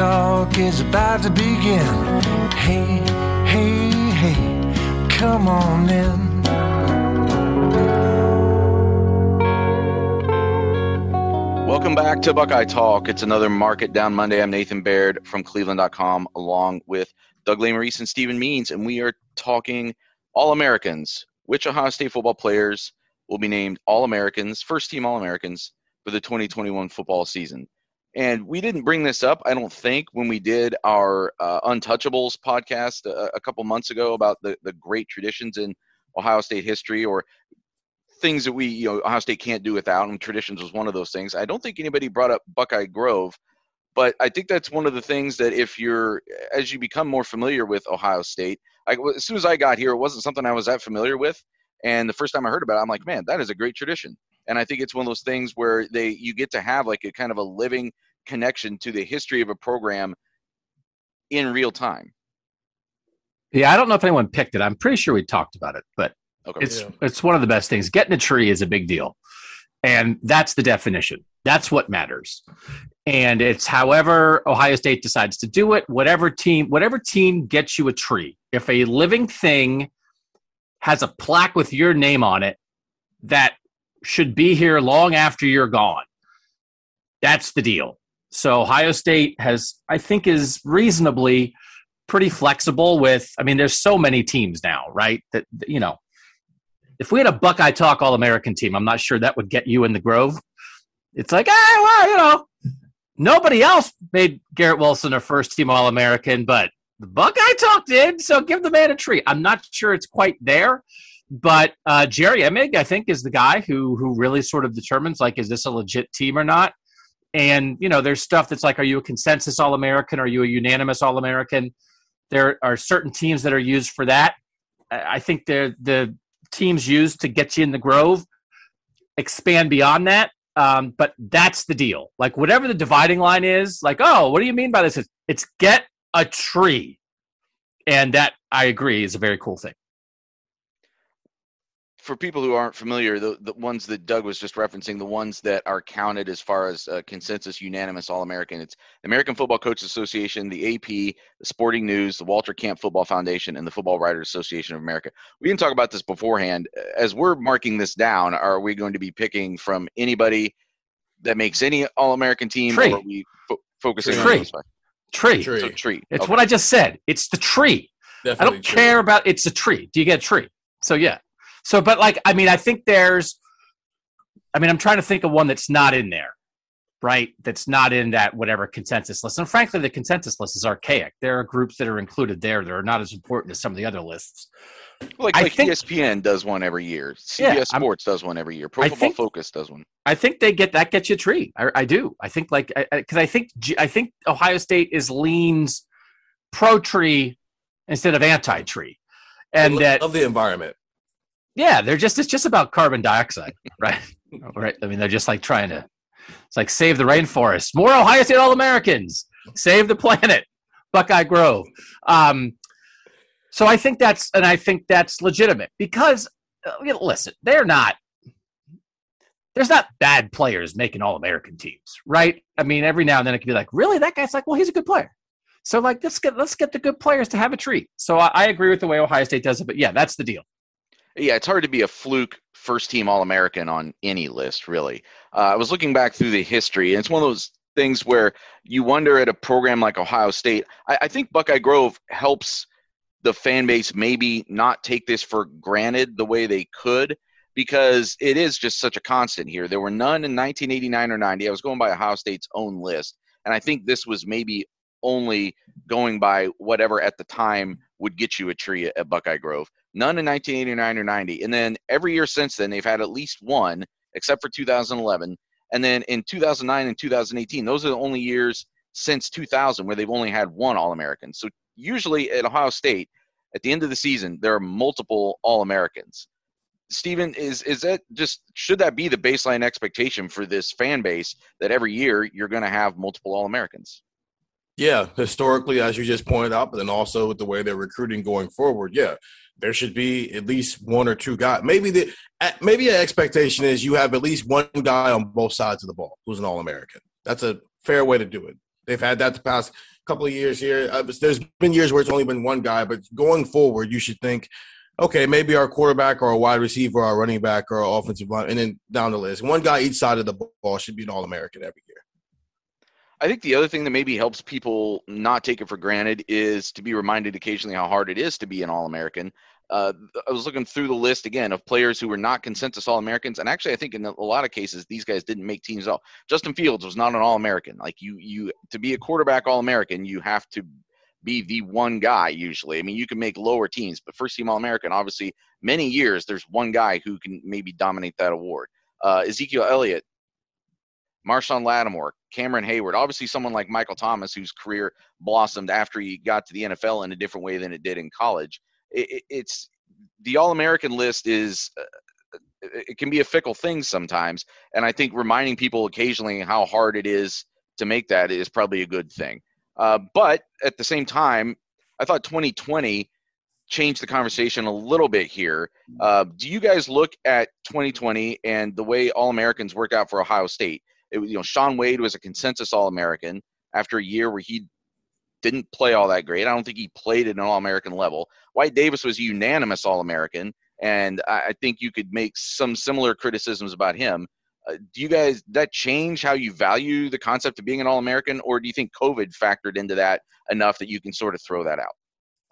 Talk is about to begin. Hey, hey, hey, come on in. Welcome back to Buckeye Talk. It's another Mark It Down Monday. I'm Nathan Baird from Cleveland.com, along with Doug Lesmerises and Stephen Means, and we are talking All Americans. Which Ohio State football players will be named All Americans, first team All Americans for the 2021 football season? And we didn't bring this up, I don't think, when we did our uh, Untouchables podcast a, a couple months ago about the, the great traditions in Ohio State history or things that we, you know, Ohio State can't do without, and traditions was one of those things. I don't think anybody brought up Buckeye Grove, but I think that's one of the things that if you're, as you become more familiar with Ohio State, I, as soon as I got here, it wasn't something I was that familiar with. And the first time I heard about it, I'm like, man, that is a great tradition. And I think it's one of those things where they you get to have like a kind of a living connection to the history of a program in real time. Yeah, I don't know if anyone picked it. I'm pretty sure we talked about it, but Okay. it's it's one of the best things. Getting a tree is a big deal, and that's the definition. That's what matters. And it's however Ohio State decides to do it. Whatever team, whatever team gets you a tree. If a living thing has a plaque with your name on it that should be here long after you're gone, that's the deal. So Ohio State has, I think, is reasonably pretty flexible with. I mean, there's so many teams now, right? That you know, if we had a Buckeye Talk All American team, I'm not sure that would get you in the Grove. It's like, ah, well, you know, nobody else made Garrett Wilson a first team All American, but the Buckeye Talk did. So give the man a treat. I'm not sure it's quite there, but uh, Jerry Emig, I think, is the guy who who really sort of determines like, is this a legit team or not? And you know, there's stuff that's like, are you a consensus All American? Are you a unanimous All American? There are certain teams that are used for that. I think the the teams used to get you in the Grove expand beyond that. Um, but that's the deal. Like whatever the dividing line is, like, oh, what do you mean by this? It's, it's get a tree, and that I agree is a very cool thing. For people who aren't familiar, the, the ones that Doug was just referencing, the ones that are counted as far as uh, consensus unanimous All American, it's the American Football Coaches Association, the AP, the Sporting News, the Walter Camp Football Foundation, and the Football Writers Association of America. We didn't talk about this beforehand. As we're marking this down, are we going to be picking from anybody that makes any All American team, Tree. or are we fo- focusing Tree. on those five? Tree. Tree. So tree. It's Okay. what I just said. It's the tree. Definitely I don't true. care about it's a tree. Do you get a tree? So yeah. So but like I mean I think there's I mean I'm trying to think of one that's not in there. Right? That's not in that whatever consensus list. And frankly the consensus list is archaic. There are groups that are included there that are not as important as some of the other lists. Like, I like think- ESPN does one every year. CBS Yeah, I'm- Sports does one every year. Pro I Football think- Focus does one. I think they get that gets you a tree. I, I do. I think like because I, think I think Ohio State is leans pro tree instead of anti tree, and I lo- that love the environment. Yeah, they're just it's just about carbon dioxide, right? right. I mean, they're just like trying to it's like save the rainforest, more Ohio State All Americans, save the planet, Buckeye Grove. Um, so I think that's and I think that's legitimate because uh, you know, listen, they're not there's not bad players making all American teams, right? I mean, every now and then it can be like, really, that guy's like, well, he's a good player. So like, let's get let's get the good players to have a treat. So I, I agree with the way Ohio State does it, but yeah, that's the deal. Yeah, it's hard to be a fluke first team All American on any list, really. Uh, I was looking back through the history, and it's one of those things where you wonder at a program like Ohio State. I, I think Buckeye Grove helps the fan base maybe not take this for granted the way they could because it is just such a constant here. There were none in 1989 or 90. I was going by Ohio State's own list, and I think this was maybe only going by whatever at the time would get you a tree at, Buckeye Grove. None in 1989 or 90. And then every year since then, they've had at least one, except for 2011. And then in 2009 and 2018, those are the only years since 2000 where they've only had one All American. So usually at Ohio State, at the end of the season, there are multiple All Americans. Stephen, is is that just should that be the baseline expectation for this fan base that every year you're going to have multiple All Americans? Yeah, historically, as you just pointed out, but then also with the way they're recruiting going forward, yeah, there should be at least one or two guys. Maybe the maybe an expectation is you have at least one guy on both sides of the ball who's an All American. That's a fair way to do it. They've had that the past couple of years here. Uh, there's been years where it's only been one guy, but going forward, you should think, okay, maybe our quarterback or a wide receiver, or our running back or our offensive line, and then down the list, one guy each side of the ball should be an All American every year. I think the other thing that maybe helps people not take it for granted is to be reminded occasionally how hard it is to be an All American. Uh, I was looking through the list again of players who were not consensus All Americans, and actually, I think in a lot of cases these guys didn't make teams at all. Justin Fields was not an All American. Like you, you to be a quarterback All American, you have to be the one guy usually. I mean, you can make lower teams, but first team All American, obviously, many years there's one guy who can maybe dominate that award. Uh, Ezekiel Elliott Marshon Lattimore, Cameron Heyward, obviously someone like Michael Thomas, whose career blossomed after he got to the NFL in a different way than it did in college. It, it's the All American list is uh, it can be a fickle thing sometimes, and I think reminding people occasionally how hard it is to make that is probably a good thing. Uh, but at the same time, I thought 2020 changed the conversation a little bit here. Uh, do you guys look at 2020 and the way All Americans work out for Ohio State? It, was, you know, Shaun Wade was a consensus All American after a year where he didn't play all that great. I don't think he played at an All American level. Wyatt Davis was a unanimous All American, and I, I, think you could make some similar criticisms about him. Uh, do you guys that change how you value the concept of being an All American, or do you think COVID factored into that enough that you can sort of throw that out?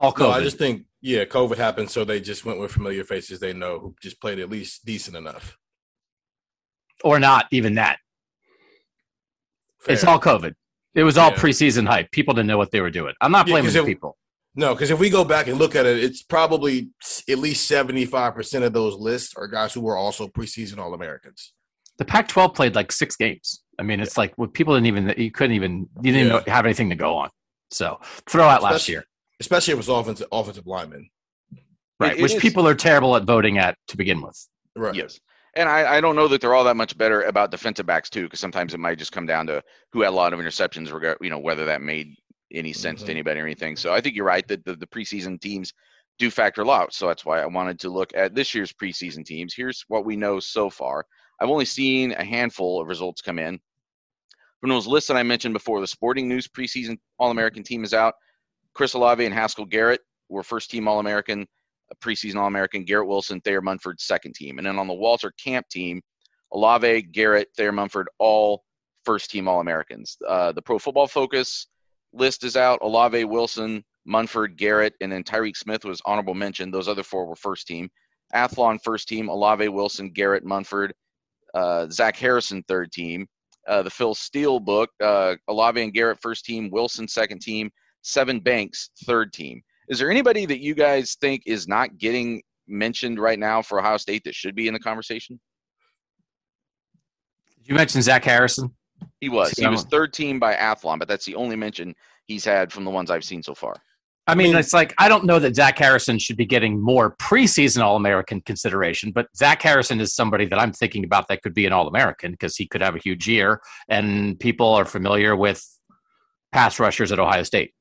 All COVID. No, I just think yeah, COVID happened, so they just went with familiar faces they know who just played at least decent enough, or not even that. Fair. It's all COVID. It was all yeah. preseason hype. People didn't know what they were doing. I'm not blaming yeah, people. No, because if we go back and look at it, it's probably at least 75% of those lists are guys who were also preseason All Americans. The Pac 12 played like six games. I mean, it's yeah. like well, people didn't even, you couldn't even, you didn't yeah. have anything to go on. So throw out especially, last year. Especially if it was offensive, offensive linemen. Right, it, which it people are terrible at voting at to begin with. Right. Yes and I, I, don't know that they're all that much better about defensive backs too, because sometimes it might just come down to who had a lot of interceptions, regard you know whether that made any sense mm-hmm. to anybody or anything. So I think you're right that the, the preseason teams do factor a lot. So that's why I wanted to look at this year's preseason teams. Here's what we know so far. I've only seen a handful of results come in. From those lists that I mentioned before, the Sporting News preseason All American team is out. Chris Olave and Haskell Garrett were first team All American preseason All American, Garrett Wilson, Thayer Munford, second team. And then on the Walter Camp team, Olave, Garrett, Thayer Munford, all first team All Americans. Uh, the Pro Football Focus list is out. Olave, Wilson, Munford, Garrett, and then Tyreke Smith was honorable mention. Those other four were first team. Athlon, first team. Olave, Wilson, Garrett, Munford. Uh, Zach Harrison, third team. Uh, the Phil Steele book, uh, Olave and Garrett, first team. Wilson, second team. Sevyn Banks, third team. Is there anybody that you guys think is not getting mentioned right now for Ohio State that should be in the conversation? Did you mention Zach Harrison? He was. He was third team by Athlon, but that's the only mention he's had from the ones I've seen so far. I mean, it's like I don't know that Zach Harrison should be getting more preseason All American consideration, but Zach Harrison is somebody that I'm thinking about that could be an All American because he could have a huge year, and people are familiar with pass rushers at Ohio State.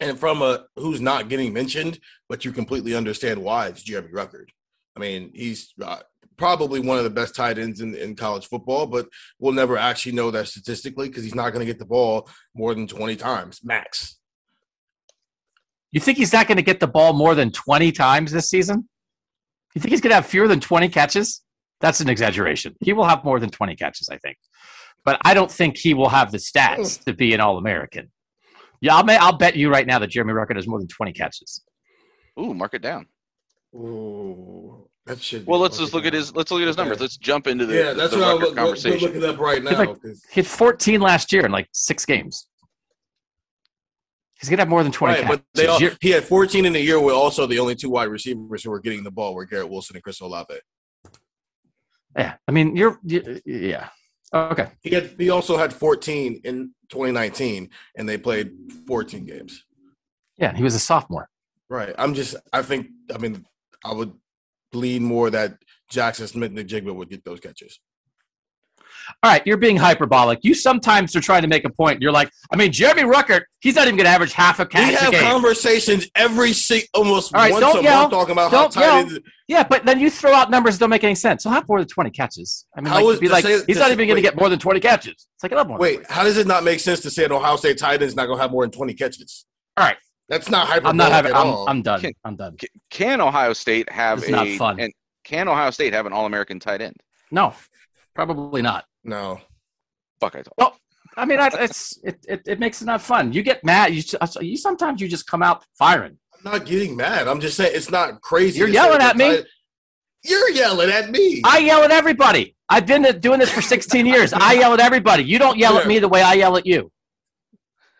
And from a who's not getting mentioned, but you completely understand why it's Jeremy Ruckert. I mean, he's uh, probably one of the best tight ends in, in college football, but we'll never actually know that statistically because he's not going to get the ball more than 20 times max. You think he's not going to get the ball more than 20 times this season? You think he's going to have fewer than 20 catches? That's an exaggeration. He will have more than 20 catches, I think. But I don't think he will have the stats to be an All American. Yeah, I'll, I'll bet you right now that Jeremy Ruckert has more than 20 catches. Ooh, mark it down. Ooh, that should. Well, let's just look at his. Let's look at his numbers. Let's jump into the yeah. That's the what I'm look, conversation. looking up right now. like- 'cause- He had 14 last year in like six games. He's going to have more than 20 Right, catches. but they all, You're- he had 14 in a year with also the only two wide receivers who were getting the ball were Garrett Wilson and Chris Olave. yeah, I mean, you're, you yeah. Oh, okay. He had he also had 14 in 2019, and they played 14 games. Yeah, he was a sophomore. Right. I'm just. I think. I mean, I would lean more that Jaxon Smith-Njigba would get those catches. All right, you're being hyperbolic. You sometimes are trying to make a point. You're like, I mean, Jeremy Ruckert, he's not even going to average half a We catch a have game. conversations every se- almost All right, once don't a yell. month talking about Don't how tight yell. ends. yeah, but then you throw out numbers that don't make any sense. He'll have more than 20 catches. I mean, How like, be like, say- he's not say- even going to get more than 20 catches. It's like, I love more. Wait, 20. how does it not make sense to say an Ohio State tight end is not going to have more than 20 catches? All right, That's not hyperbolic I'm not having. at I'm, all. I'm done. Can- I'm done. Can Ohio State have It's a not fun. And can Ohio State have an All-American tight end? No, probably not. No. Buckeye talk. Well, I mean, I, it's it, it, it makes it not fun. You get mad. You, you sometimes you just come out firing. I'm not getting mad. I'm just saying it's not crazy. You're yelling at me. tight- You're yelling at me. I yell at everybody. I've been doing this for 16 years. I yell at everybody. You don't yell at me the way I yell at you.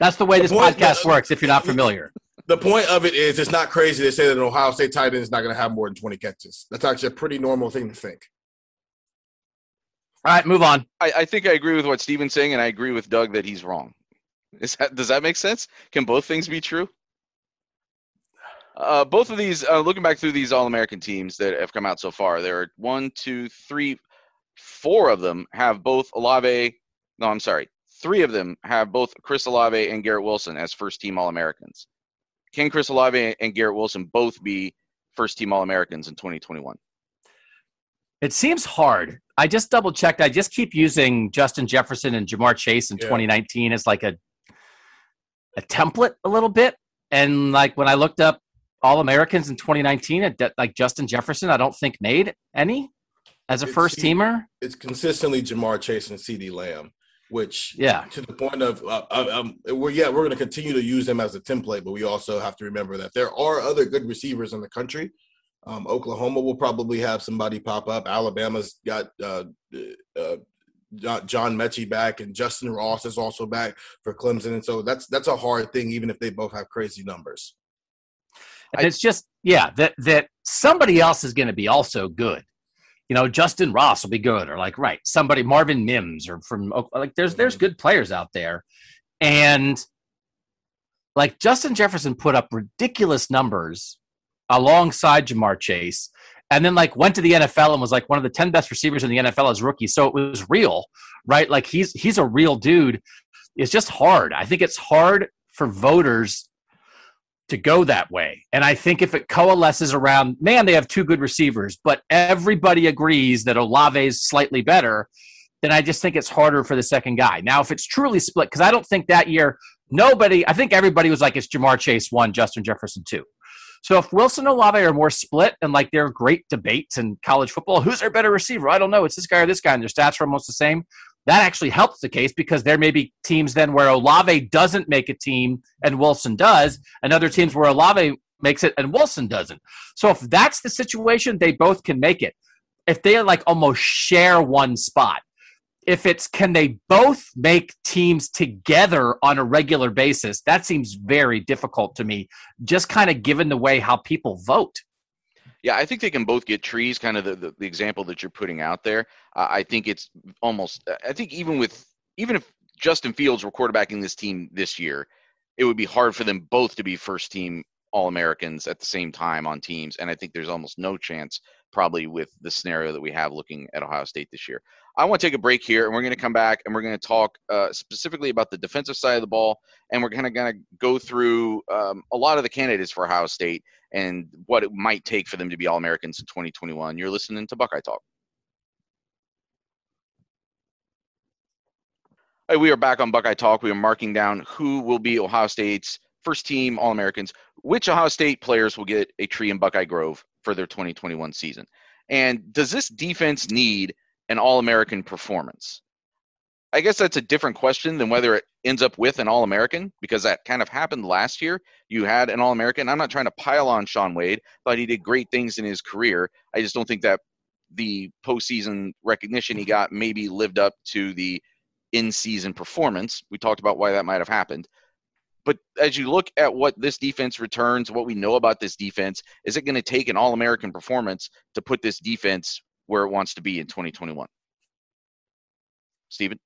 That's the way this point- podcast the- works. If you're not familiar, the point of it is it's not crazy to say that an Ohio State tight end is not going to have more than 20 catches. That's actually a pretty normal thing to think. All right, move on. I, I think I agree with what Stephen's saying, and I agree with Doug that he's wrong. Is that, does that make sense? Can both things be true? Uh, both of these, uh, looking back through these All-American teams that have come out so far, there are one, two, three, four of them have both Olave. No, I'm sorry, three of them have both Chris Olave and Garrett Wilson as first-team All-Americans. Can Chris Olave and Garrett Wilson both be first-team All-Americans in 2021? It seems hard. I just double checked. I just keep using Justin Jefferson and Ja'Marr Chase in Yeah. 2019 as like a a template a little bit. And like when I looked up All Americans in 2019, it, that- like Justin Jefferson, I don't think made any as a It's- first teamer. It's consistently Ja'Marr Chase and CeeDee Lamb, which Yeah. to the point of uh, um, we're yeah we're going to continue to use them as a template, but we also have to remember that there are other good receivers in the country. Um, Oklahoma will probably have somebody pop up. Alabama's got uh, uh, John- John Metchie back, and Justyn Ross is also back for Clemson, and so that's that's a hard thing, even if they both have crazy numbers. And it's just, yeah, that that somebody else is going to be also good. You know, Justyn Ross will be good, or like, right, somebody Marvin Mims, or from like, there's there's good players out there, and like Justin Jefferson put up ridiculous numbers alongside Ja'Marr Chase, and then like went to the NFL and was like one of the ten best receivers in the NFL as rookie. So it was real, right? Like he's he's a real dude. It's just hard. I think it's hard for voters to go that way. And I think if it coalesces around, man, they have two good receivers, but everybody agrees that Olave is slightly better, then I just think it's harder for the second guy. Now, if it's truly split, because I don't think that year nobody, I think everybody was like, it's Ja'Marr Chase one, Justin Jefferson two. So if Wilson and Olave are more split and like they're great debates in college football, who's their better receiver? I don't know. It's this guy or this guy, and their stats are almost the same. That actually helps the case because there may be teams then where Olave doesn't make a team and Wilson does, and other teams where Olave makes it and Wilson doesn't. So if that's the situation, they both can make it. If they like almost share one spot, if it's can they both make teams together on a regular basis, that seems very difficult to me, just kind of given the way how people vote. Yeah, I think they can both get trees. Kind of the, the, the example that you're putting out there. Uh, I think it's almost. I think even with even if Justin Fields were quarterbacking this team this year, it would be hard for them both to be first team All Americans at the same time on teams. And I think there's almost no chance probably with the scenario that we have looking at Ohio State this year. I want to take a break here, and we're going to come back and we're going to talk uh, specifically about the defensive side of the ball, and we're kind of going to go through um, a lot of the candidates for Ohio State and what it might take for them to be All Americans in 2021. You're listening to Buckeye Talk. Right, we are back on Buckeye Talk. We are marking down who will be Ohio State's first team All Americans which Ohio State players will get a tree in Buckeye Grove for their 2021 season? And does this defense need an All American performance? I guess that's a different question than whether it ends up with an All American because that kind of happened last year. You had an All American. I'm not trying to pile on Shaun Wade. but he did great things in his career. I just don't think that the postseason recognition he got maybe lived up to the in season performance. We talked about why that might have happened. But as you look at what this defense returns, what we know about this defense, is it going to take an All American performance to put this defense where it wants to be in 2021? Stephen?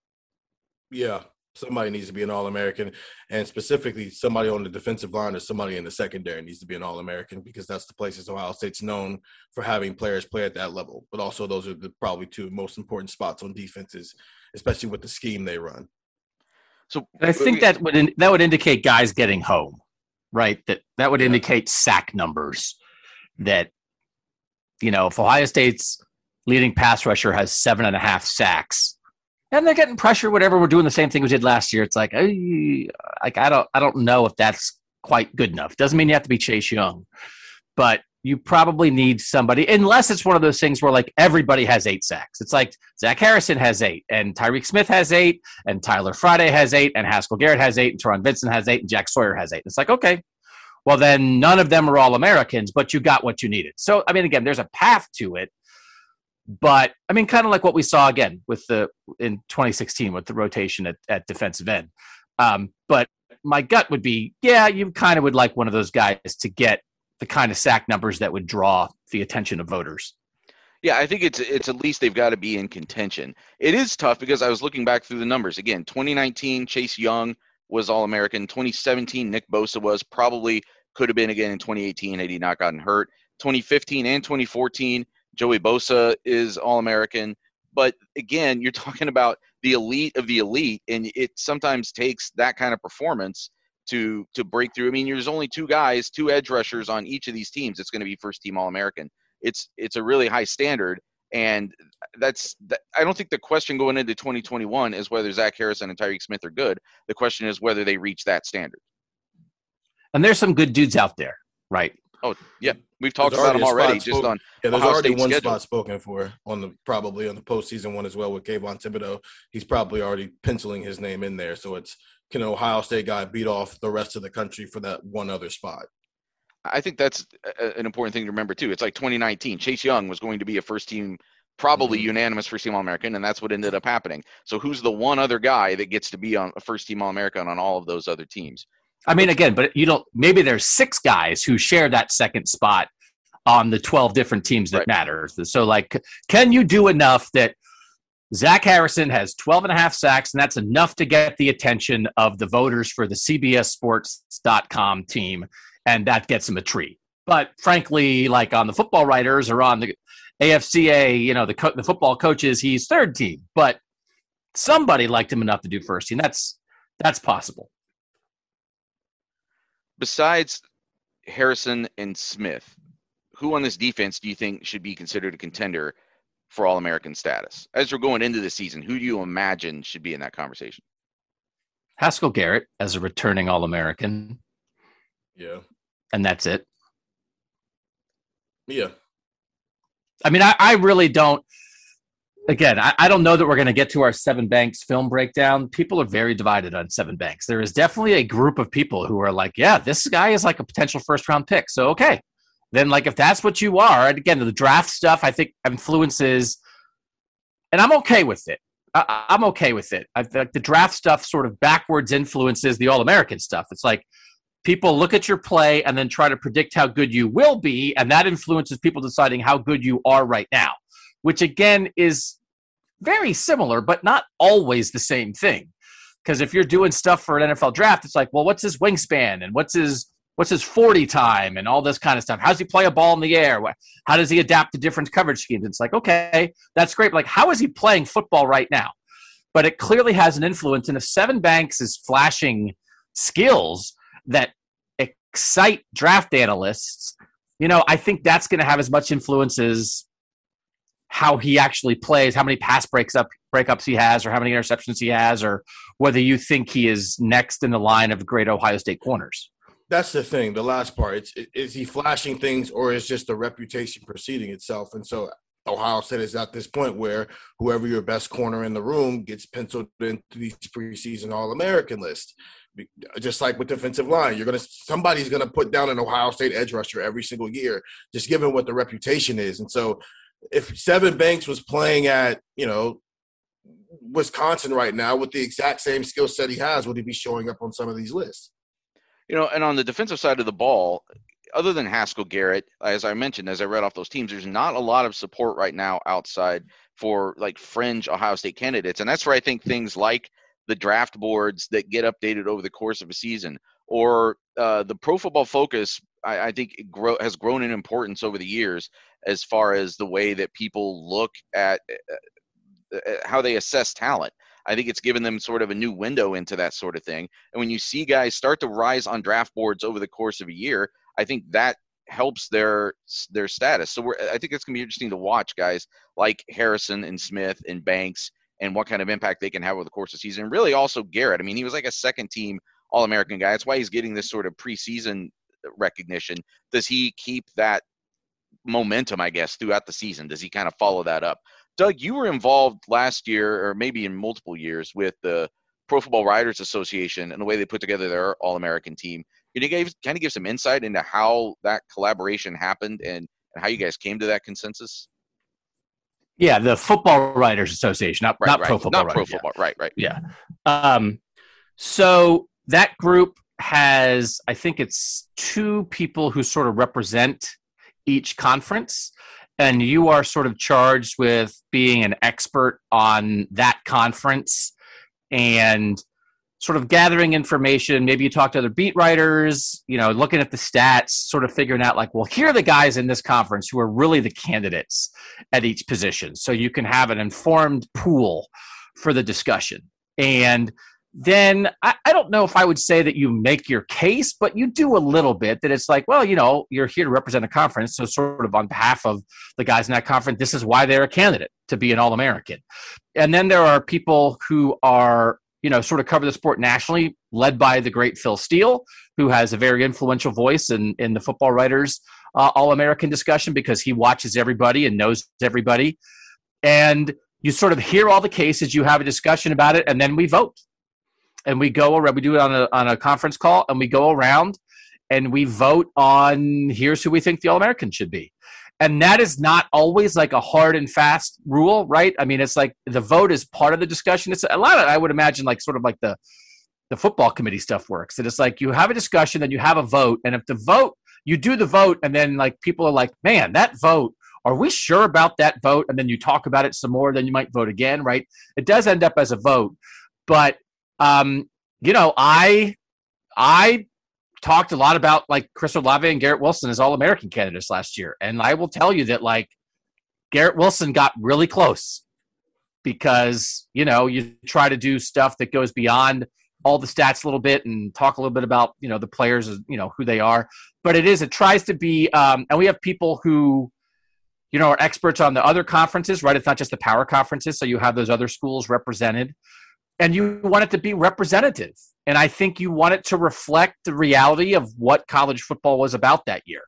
Yeah, somebody needs to be an All American, and specifically somebody on the defensive line or somebody in the secondary needs to be an All American because that's the places Ohio State's known for having players play at that level. But also, those are the probably two most important spots on defenses, especially with the scheme they run. So I think that would in, that would indicate guys getting home, right? That that would indicate sack numbers. That you know, if Ohio State's leading pass rusher has seven and a half sacks, and they're getting pressure, whatever. We're doing the same thing we did last year. It's like, like I don't, I don't know if that's quite good enough. Doesn't mean you have to be Chase Young, but you probably need somebody, unless it's one of those things where like everybody has eight sacks. It's like Zach Harrison has eight, and Tyreke Smith has eight, and Tyler Friday has eight, and Haskell Garrett has eight, and Taron Vincent has eight, and Jack Sawyer has eight. It's like, okay, well, then none of them are all Americans, but you got what you needed. So, I mean, again, there's a path to it. But I mean, kind of like what we saw again with the in 2016 with the rotation at, at defensive end. Um, but my gut would be, yeah, you kind of would like one of those guys to get the kind of sack numbers that would draw the attention of voters. Yeah, I think it's it's at least they've got to be in contention. It is tough because I was looking back through the numbers again. 2019, Chase Young was All American. 2017, Nick Bosa was probably could have been again in 2018 had he not gotten hurt. 2015 and 2014, Joey Bosa is All American. But again, you're talking about the elite of the elite, and it sometimes takes that kind of performance to to break through. I mean, there's only two guys, two edge rushers on each of these teams. It's going to be first team All American. It's it's a really high standard, and that's that, I don't think the question going into 2021 is whether Zach Harrison and Tyreke Smith are good. The question is whether they reach that standard. And there's some good dudes out there, right? Oh yeah, we've talked about them already. Just spoken, on yeah, there's Ohio already State one schedule. spot spoken for on the probably on the postseason one as well with Kayvon Thibodeaux. He's probably already penciling his name in there. So it's can Ohio State guy beat off the rest of the country for that one other spot? I think that's a, an important thing to remember too. It's like 2019. Chase Young was going to be a first team, probably mm-hmm. unanimous first team All American, and that's what ended up happening. So who's the one other guy that gets to be on a first team All American on all of those other teams? I mean, again, but you don't. Maybe there's six guys who share that second spot on the 12 different teams that right. matter. So, like, can you do enough that Zach Harrison has 12 and a half sacks, and that's enough to get the attention of the voters for the CBSSports.com team, and that gets him a treat. But frankly, like on the football writers or on the AFCA, you know, the, co- the football coaches, he's third team. But somebody liked him enough to do first team. That's that's possible besides Harrison and Smith, who on this defense do you think should be considered a contender for All American status? As we're going into the season, who do you imagine should be in that conversation? Haskell Garrett as a returning All American. Yeah. And that's it. Yeah. I mean, I, I really don't again, I, I, don't know that we're going to get to our Sevyn Banks film breakdown. People are very divided on Sevyn Banks. There is definitely a group of people who are like, yeah, this guy is like a potential first round pick. So, okay. Then, like, if that's what you are, and again, the draft stuff, I think influences, and I'm okay with it. I, am okay with it. I feel like the draft stuff sort of backwards influences the All American stuff. It's like people look at your play and then try to predict how good you will be, and that influences people deciding how good you are right now which again is very similar, but not always the same thing. Because if you're doing stuff for an NFL draft, it's like, well, what's his wingspan and what's his what's his 40 time and all this kind of stuff. How's he play a ball in the air? How does he adapt to different coverage schemes? It's like, okay, that's great. But like, how is he playing football right now? But it clearly has an influence. And if Sevyn Banks is flashing skills that excite draft analysts, you know, I think that's going to have as much influence as how he actually plays, how many pass breaks up breakups he has or how many interceptions he has or whether you think he is next in the line of great Ohio State corners. That's the thing. The last part. It's is he flashing things or is just the reputation preceding itself? And so Ohio State is at this point where whoever your best corner in the room gets penciled into these preseason All American list. Just like with defensive line, you're gonna somebody's gonna put down an Ohio State edge rusher every single year, just given what the reputation is. And so, if Sevyn Banks was playing at you know Wisconsin right now with the exact same skill set he has, would he be showing up on some of these lists? You know, and on the defensive side of the ball, other than Haskell Garrett, as I mentioned, as I read off those teams, there's not a lot of support right now outside for like fringe Ohio State candidates. And that's where I think things like the draft boards that get updated over the course of a season or uh, the pro football focus, I, I think grow, has grown in importance over the years as far as the way that people look at uh, uh how they assess talent. I think it's given them sort of a new window into that sort of thing. And when you see guys start to rise on draft boards over the course of a year, I think that helps their their status. So I think it's going to be interesting to watch guys like Harrison and Smith and Banks and what kind of impact they can have over the course of the season. Really, also Garrett. I mean, he was like a second team All American guy. That's why he's getting this sort of preseason recognition. Does he keep that momentum, I guess, throughout the season? Does he kind of follow that up? Doug, you were involved last year, or maybe in multiple years, with the Pro Football Writers Association and the way they put together their All American team. Can you give, kind of give some insight into how that collaboration happened and, and how you guys came to that consensus? Yeah, the Football Writers Association, not, right, not right. Pro Football Not Writers. Pro Football, right, right. Yeah. Um, so that group has, I think it's two people who sort of represent each conference and you are sort of charged with being an expert on that conference and sort of gathering information. Maybe you talk to other beat writers you know looking at the stats sort of figuring out like well here are the guys in this conference who are really the candidates at each position. So you can have an informed pool for the discussion. And then I, I, don't know if I would say that you make your case, but you do a little bit that it's like, well, you know, you're here to represent a conference. So, sort of on behalf of the guys in that conference, this is why they're a candidate to be an All American. And then there are people who are, you know, sort of cover the sport nationally, led by the great Phil Steele, who has a very influential voice in, in the football writers uh, All American discussion because he watches everybody and knows everybody. And you sort of hear all the cases, you have a discussion about it, and then we vote and we go around. We do it on a on a conference call, and we go around and we vote on here's who we think the All American should be. And that is not always like a hard and fast rule, right? I mean, it's like the vote is part of the discussion. It's a lot of I would imagine like sort of like the the football committee stuff works. That it's like you have a discussion, then you have a vote, and if the vote you do the vote, and then like people are like, man, that vote. Are we sure about that vote? And then you talk about it some more, then you might vote again, right? It does end up as a vote, but um, you know, I I talked a lot about like Chris Olave and Garrett Wilson as All American candidates last year, and I will tell you that like Garrett Wilson got really close because you know you try to do stuff that goes beyond all the stats a little bit and talk a little bit about you know the players you know who they are. But it is it tries to be um, and we have people who you know are experts on the other conferences right? It's not just the power conferences. So you have those other schools represented and you want it to be representative. And I think you want it to reflect the reality of what college football was about that year.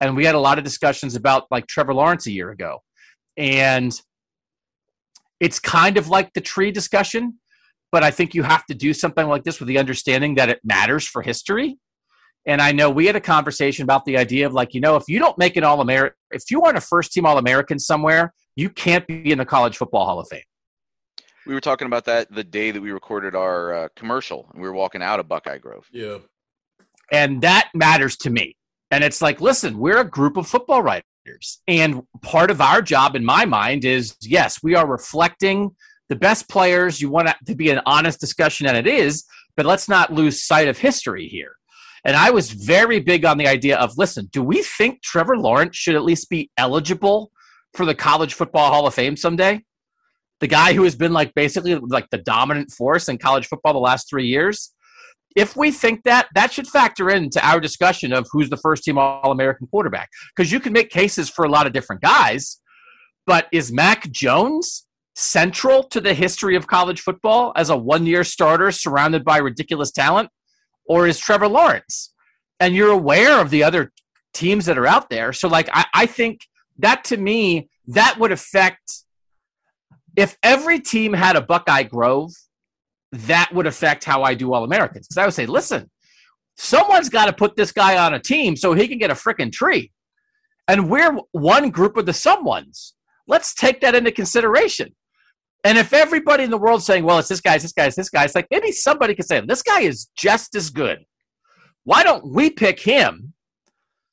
And we had a lot of discussions about like Trevor Lawrence a year ago. And it's kind of like the tree discussion, but I think you have to do something like this with the understanding that it matters for history. And I know we had a conversation about the idea of like, you know, if you don't make an All American, if you aren't a first team All American somewhere, you can't be in the College Football Hall of Fame we were talking about that the day that we recorded our uh, commercial and we were walking out of Buckeye Grove. Yeah. And that matters to me. And it's like, listen, we're a group of football writers. And part of our job, in my mind, is yes, we are reflecting the best players. You want it to be an honest discussion, and it is, but let's not lose sight of history here. And I was very big on the idea of listen, do we think Trevor Lawrence should at least be eligible for the College Football Hall of Fame someday? The guy who has been like basically like the dominant force in college football the last three years. If we think that, that should factor into our discussion of who's the first team All American quarterback. Because you can make cases for a lot of different guys, but is Mac Jones central to the history of college football as a one year starter surrounded by ridiculous talent? Or is Trevor Lawrence? And you're aware of the other teams that are out there. So, like, I, I think that to me, that would affect if every team had a Buckeye Grove, that would affect how I do All Americans. Because I would say, listen, someone's got to put this guy on a team so he can get a freaking tree. And we're one group of the someones. Let's take that into consideration. And if everybody in the world saying, well, it's this guy, it's this guy, it's this guy, it's like maybe somebody could say, this guy is just as good. Why don't we pick him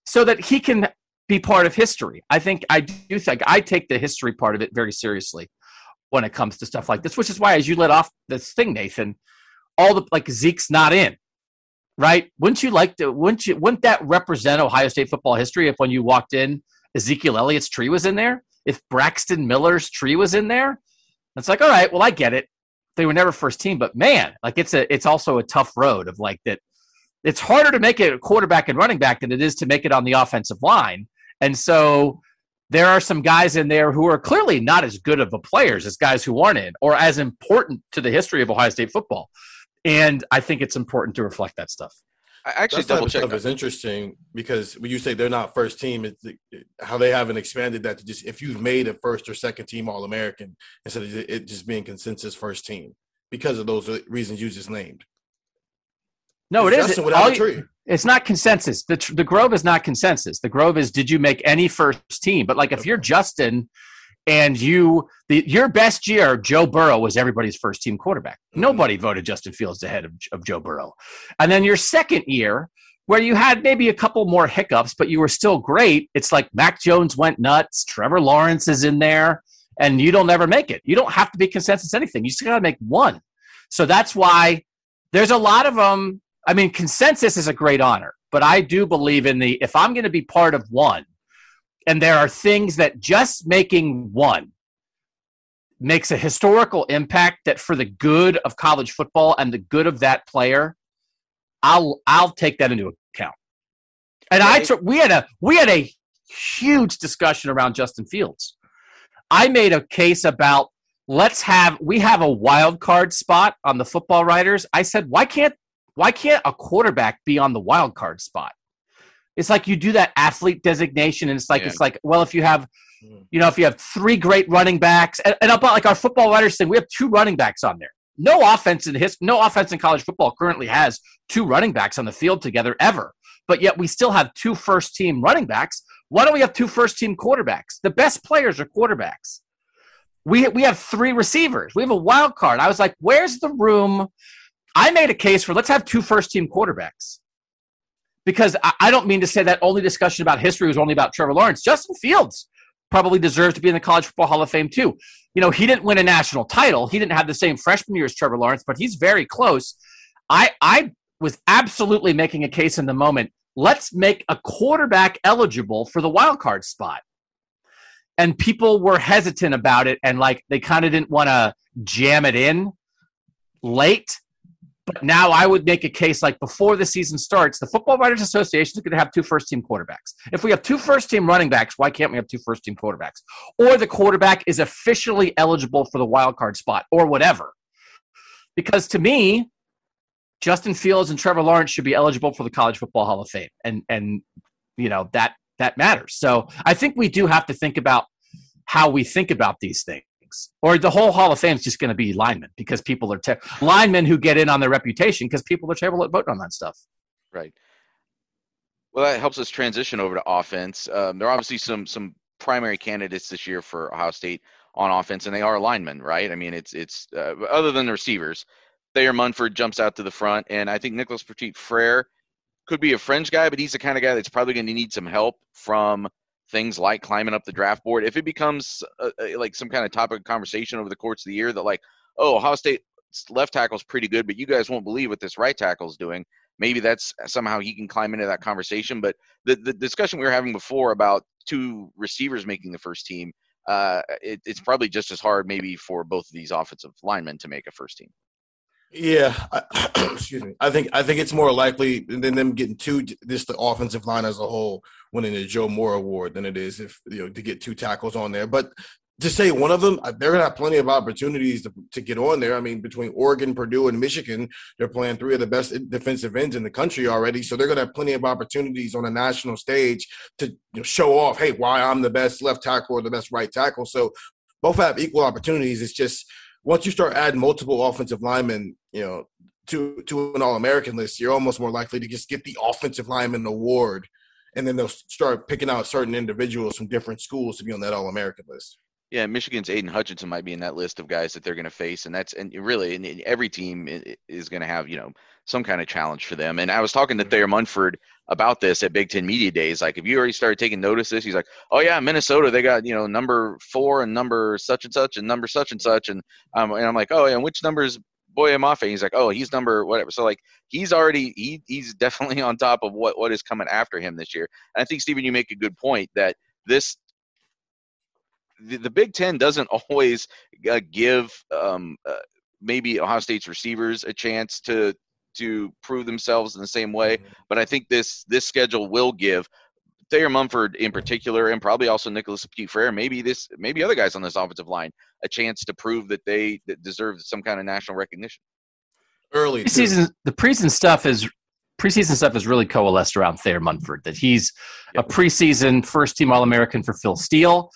so that he can be part of history? I think I do think I take the history part of it very seriously when it comes to stuff like this, which is why, as you let off this thing, Nathan, all the like Zeke's not in right? Wouldn't you like to? Wouldn't you? Wouldn't that represent Ohio State football history if when you walked in, Ezekiel Elliott's tree was in there? If Braxton Miller's tree was in there, it's like, all right, well, I get it. They were never first team, but man, like it's a, it's also a tough road of like that. It's harder to make it a quarterback and running back than it is to make it on the offensive line, and so there are some guys in there who are clearly not as good of a players as guys who aren't in or as important to the history of Ohio State football and I think it's important to reflect that stuff. I actually double check. Stuff is interesting because when you say they're not first team, it's how they haven't expanded that to just if you've made a first or second team All American instead of it just being consensus first team because of those reasons you just named. No, it isn't. Without you, it's not consensus. The the Grove is not consensus. The Grove is did you make any first team? But like if you're Justin and you the your best year joe burrow was everybody's first team quarterback mm-hmm. nobody voted justin fields ahead of, of joe burrow and then your second year where you had maybe a couple more hiccups but you were still great it's like mac jones went nuts trevor lawrence is in there and you don't ever make it you don't have to be consensus anything you just got to make one so that's why there's a lot of them i mean consensus is a great honor but i do believe in the if i'm going to be part of one and there are things that just making one makes a historical impact that for the good of college football and the good of that player i'll i'll take that into account. And i we had a we had a huge discussion around justin fields. I made a case about let's have we have a wild card spot on the football writers. I said why can't why can't a quarterback be on the wild card spot it's like you do that athlete designation, and it's like yeah. it's like well, if you have, mm. you know, if you have three great running backs, and, and about like our football writers thing, we have two running backs on there. No offense in his no offense in college football currently has two running backs on the field together ever. But yet we still have two first team running backs. Why don't we have two first team quarterbacks? The best players are quarterbacks. We we have three receivers. We have a wild card. I was like, where's the room? I made a case for let's have two first team quarterbacks because I don't mean to say that only discussion about history was only about Trevor Lawrence. Justin Fields probably deserves to be in the College Football Hall of Fame too. You know, he didn't win a national title. He didn't have the same freshman year as Trevor Lawrence, but he's very close. I I was absolutely making a case in the moment. Let's make a quarterback eligible for the wild card spot. And people were hesitant about it and like they kind of didn't want to jam it in late but now I would make a case like before the season starts, the Football Writers Association is going to have two first team quarterbacks. If we have two first team running backs, why can't we have two first team quarterbacks? Or the quarterback is officially eligible for the wild card spot or whatever. Because to me, Justin Fields and Trevor Lawrence should be eligible for the College Football Hall of Fame. And and you know, that that matters. So I think we do have to think about how we think about these things or the whole Hall of Fame is just going to be linemen because people are ter- linemen who get in on their reputation because people are terrible at voting on that stuff. Right. Well, that helps us transition over to offense. Um, there are obviously some some primary candidates this year for Ohio State on offense, and they are linemen, right? I mean, it's it's uh, other than the receivers, Thayer Munford jumps out to the front, and I think Nicholas Petit Frere could be a fringe guy, but he's the kind of guy that's probably going to need some help from things like climbing up the draft board, if it becomes a, a, like some kind of topic of conversation over the course of the year that like, oh, Ohio State left tackle is pretty good, but you guys won't believe what this right tackle is doing. Maybe that's uh, somehow he can climb into that conversation. But the, the discussion we were having before about two receivers making the first team, uh, it, it's probably just as hard maybe for both of these offensive linemen to make a first team. Yeah, I, excuse me. I think I think it's more likely than them getting two just the offensive line as a whole winning the Joe Moore Award than it is if you know to get two tackles on there. But to say one of them, they're gonna have plenty of opportunities to, to get on there. I mean, between Oregon, Purdue, and Michigan, they're playing three of the best defensive ends in the country already. So they're gonna have plenty of opportunities on a national stage to you know, show off, hey, why I'm the best left tackle or the best right tackle. So both have equal opportunities. It's just once you start adding multiple offensive linemen, you know, to to an All American list, you're almost more likely to just get the offensive lineman award, and then they'll start picking out certain individuals from different schools to be on that All American list. Yeah, Michigan's Aidan Hutchinson might be in that list of guys that they're going to face, and that's and really, and every team is going to have you know some kind of challenge for them. And I was talking to mm-hmm. Thayer Munford about this at Big Ten Media Days. Like, if you already started taking notice of this, he's like, "Oh yeah, Minnesota, they got you know number four and number such and such and number such and such," and um, and I'm like, "Oh yeah, and which numbers Boye Mafe. He's like, oh, he's number whatever. So like he's already he he's definitely on top of what what is coming after him this year. And I think Stephen, you make a good point that this the, the Big Ten doesn't always uh, give um, uh, maybe Ohio State's receivers a chance to to prove themselves in the same way. Mm-hmm. But I think this this schedule will give Thayer Munford in particular, and probably also Nicholas Petit Frere, maybe this maybe other guys on this offensive line, a chance to prove that they that deserve some kind of national recognition. Early preseason, the preseason stuff is preseason stuff is really coalesced around Thayer Munford. That he's yep. a preseason first team All American for Phil Steele.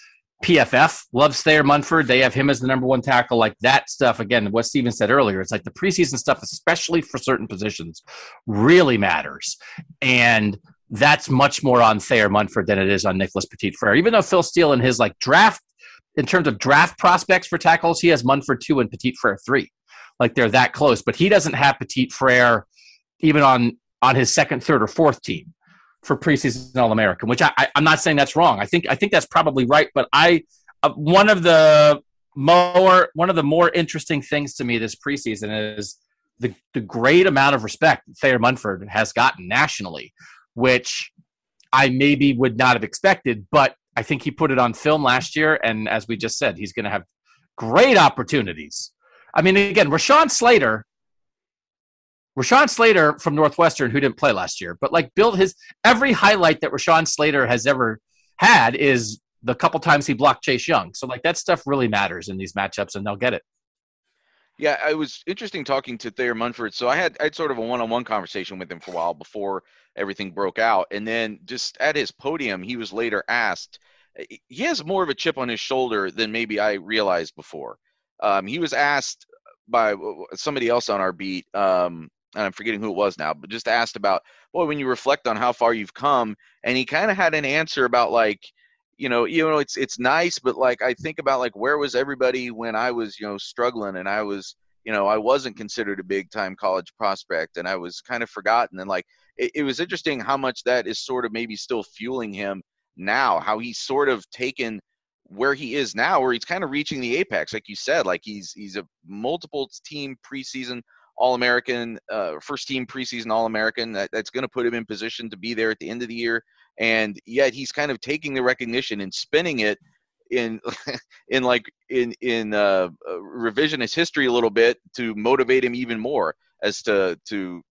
PFF loves Thayer Munford. They have him as the number one tackle. Like that stuff, again, what Stephen said earlier, it's like the preseason stuff, especially for certain positions, really matters. And that's much more on Thayer Munford than it is on Nicholas Petit Frere. Even though Phil Steele in his like draft, in terms of draft prospects for tackles, he has Munford two and Petit Frere three. Like they're that close, but he doesn't have Petit Frere even on on his second, third, or fourth team for preseason All American, which I, I, am not saying that's wrong. I think I think that's probably right. But I uh, one of the more one of the more interesting things to me this preseason is the the great amount of respect Thayer Munford has gotten nationally, which I maybe would not have expected. But I think he put it on film last year, and as we just said, he's going to have great opportunities. I mean, again, Rashawn Slater Rashawn Slater from Northwestern, who didn't play last year, but like built his every highlight that Rashawn Slater has ever had is the couple times he blocked Chase Young. So like that stuff really matters in these matchups, and they'll get it. Yeah, I was interesting talking to Thayer Munford. So I had I had sort of a one-on-one conversation with him for a while before everything broke out, and then just at his podium, he was later asked. He has more of a chip on his shoulder than maybe I realized before. Um, he was asked by somebody else on our beat. Um, and I'm forgetting who it was now, but just asked about, boy, when you reflect on how far you've come, and he kind of had an answer about like, you know, you know, it's it's nice, but like I think about like where was everybody when I was, you know, struggling and I was, you know, I wasn't considered a big time college prospect and I was kind of forgotten and like it, it was interesting how much that is sort of maybe still fueling him now, how he's sort of taken where he is now, where he's kind of reaching the apex, like you said, like he's he's a multiple team preseason all American, uh, first team preseason All American. That, that's going to put him in position to be there at the end of the year. And yet he's kind of taking the recognition and spinning it in in like in in uh, uh, revisionist history a little bit to motivate him even more as to to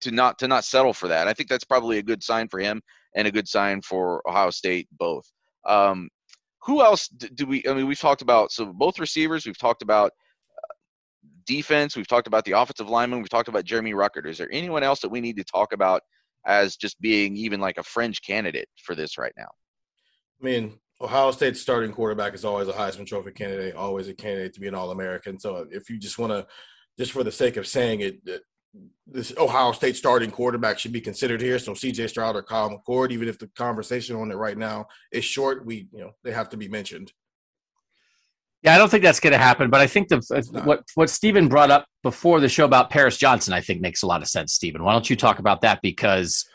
to not to not settle for that. I think that's probably a good sign for him and a good sign for Ohio State both. Um, who else do we? I mean, we've talked about so both receivers. We've talked about defense. We've talked about the offensive lineman. We've talked about Jeremy Ruckert. Is there anyone else that we need to talk about as just being even like a fringe candidate for this right now? I mean, Ohio State's starting quarterback is always a Heisman Trophy candidate, always a candidate to be an All American. So uh, if you just want to, just for the sake of saying it, uh, this Ohio State starting quarterback should be considered here. So CJ Stroud or Kyle McCord, even if the conversation on it right now is short, we you know they have to be mentioned. Yeah, I don't think that's going to happen, but I think the uh, what what Stephen brought up before the show about Paris Johnson, I think makes a lot of sense. Stephen, why don't you talk about that because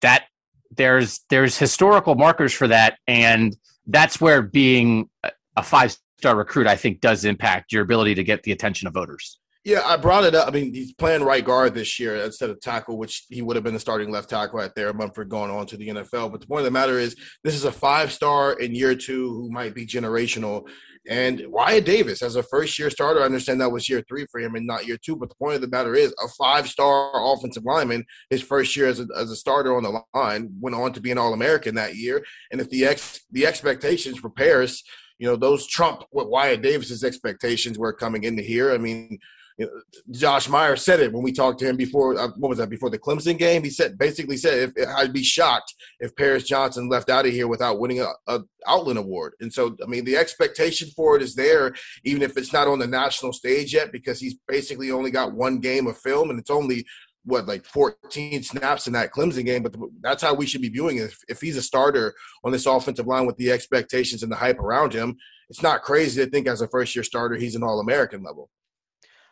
that there's there's historical markers for that, and that's where being a five star recruit, I think, does impact your ability to get the attention of voters. Yeah, I brought it up. I mean, he's playing right guard this year instead of tackle, which he would have been the starting left tackle right there, Munford going on to the NFL. But the point of the matter is, this is a five star in year two who might be generational. And Wyatt Davis, as a first year starter, I understand that was year three for him and not year two. But the point of the matter is, a five star offensive lineman, his first year as a, as a starter on the line, went on to be an All American that year. And if the ex the expectations for Paris you know, those trump what Wyatt Davis's expectations were coming into here. I mean, you know, Josh Meyer said it when we talked to him before. Uh, what was that? Before the Clemson game, he said basically said if, I'd be shocked if Paris Johnson left out of here without winning a, a Outland Award. And so, I mean, the expectation for it is there, even if it's not on the national stage yet, because he's basically only got one game of film, and it's only what like 14 snaps in that Clemson game, but that's how we should be viewing it. If, if, he's a starter on this offensive line with the expectations and the hype around him, it's not crazy to think as a first year starter he's an All American level.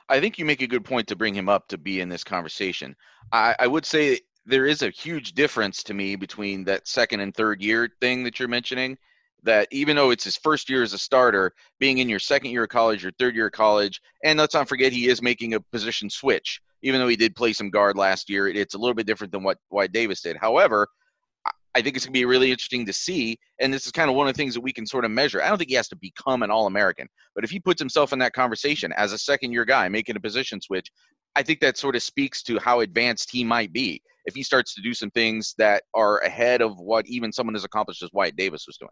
I think you make a good point to bring him up to be in this conversation. I, I would say there is a huge difference to me between that second and third year thing that you're mentioning. That even though it's his first year as a starter, being in your second year of college, your third year of college, and let's not forget he is making a position switch. Even though he did play some guard last year, it's a little bit different than what Wyatt Davis did. However, I think it's going to be really interesting to see. And this is kind of one of the things that we can sort of measure. I don't think he has to become an All American, but if he puts himself in that conversation as a second year guy making a position switch, I think that sort of speaks to how advanced he might be if he starts to do some things that are ahead of what even someone as accomplished as Wyatt Davis was doing.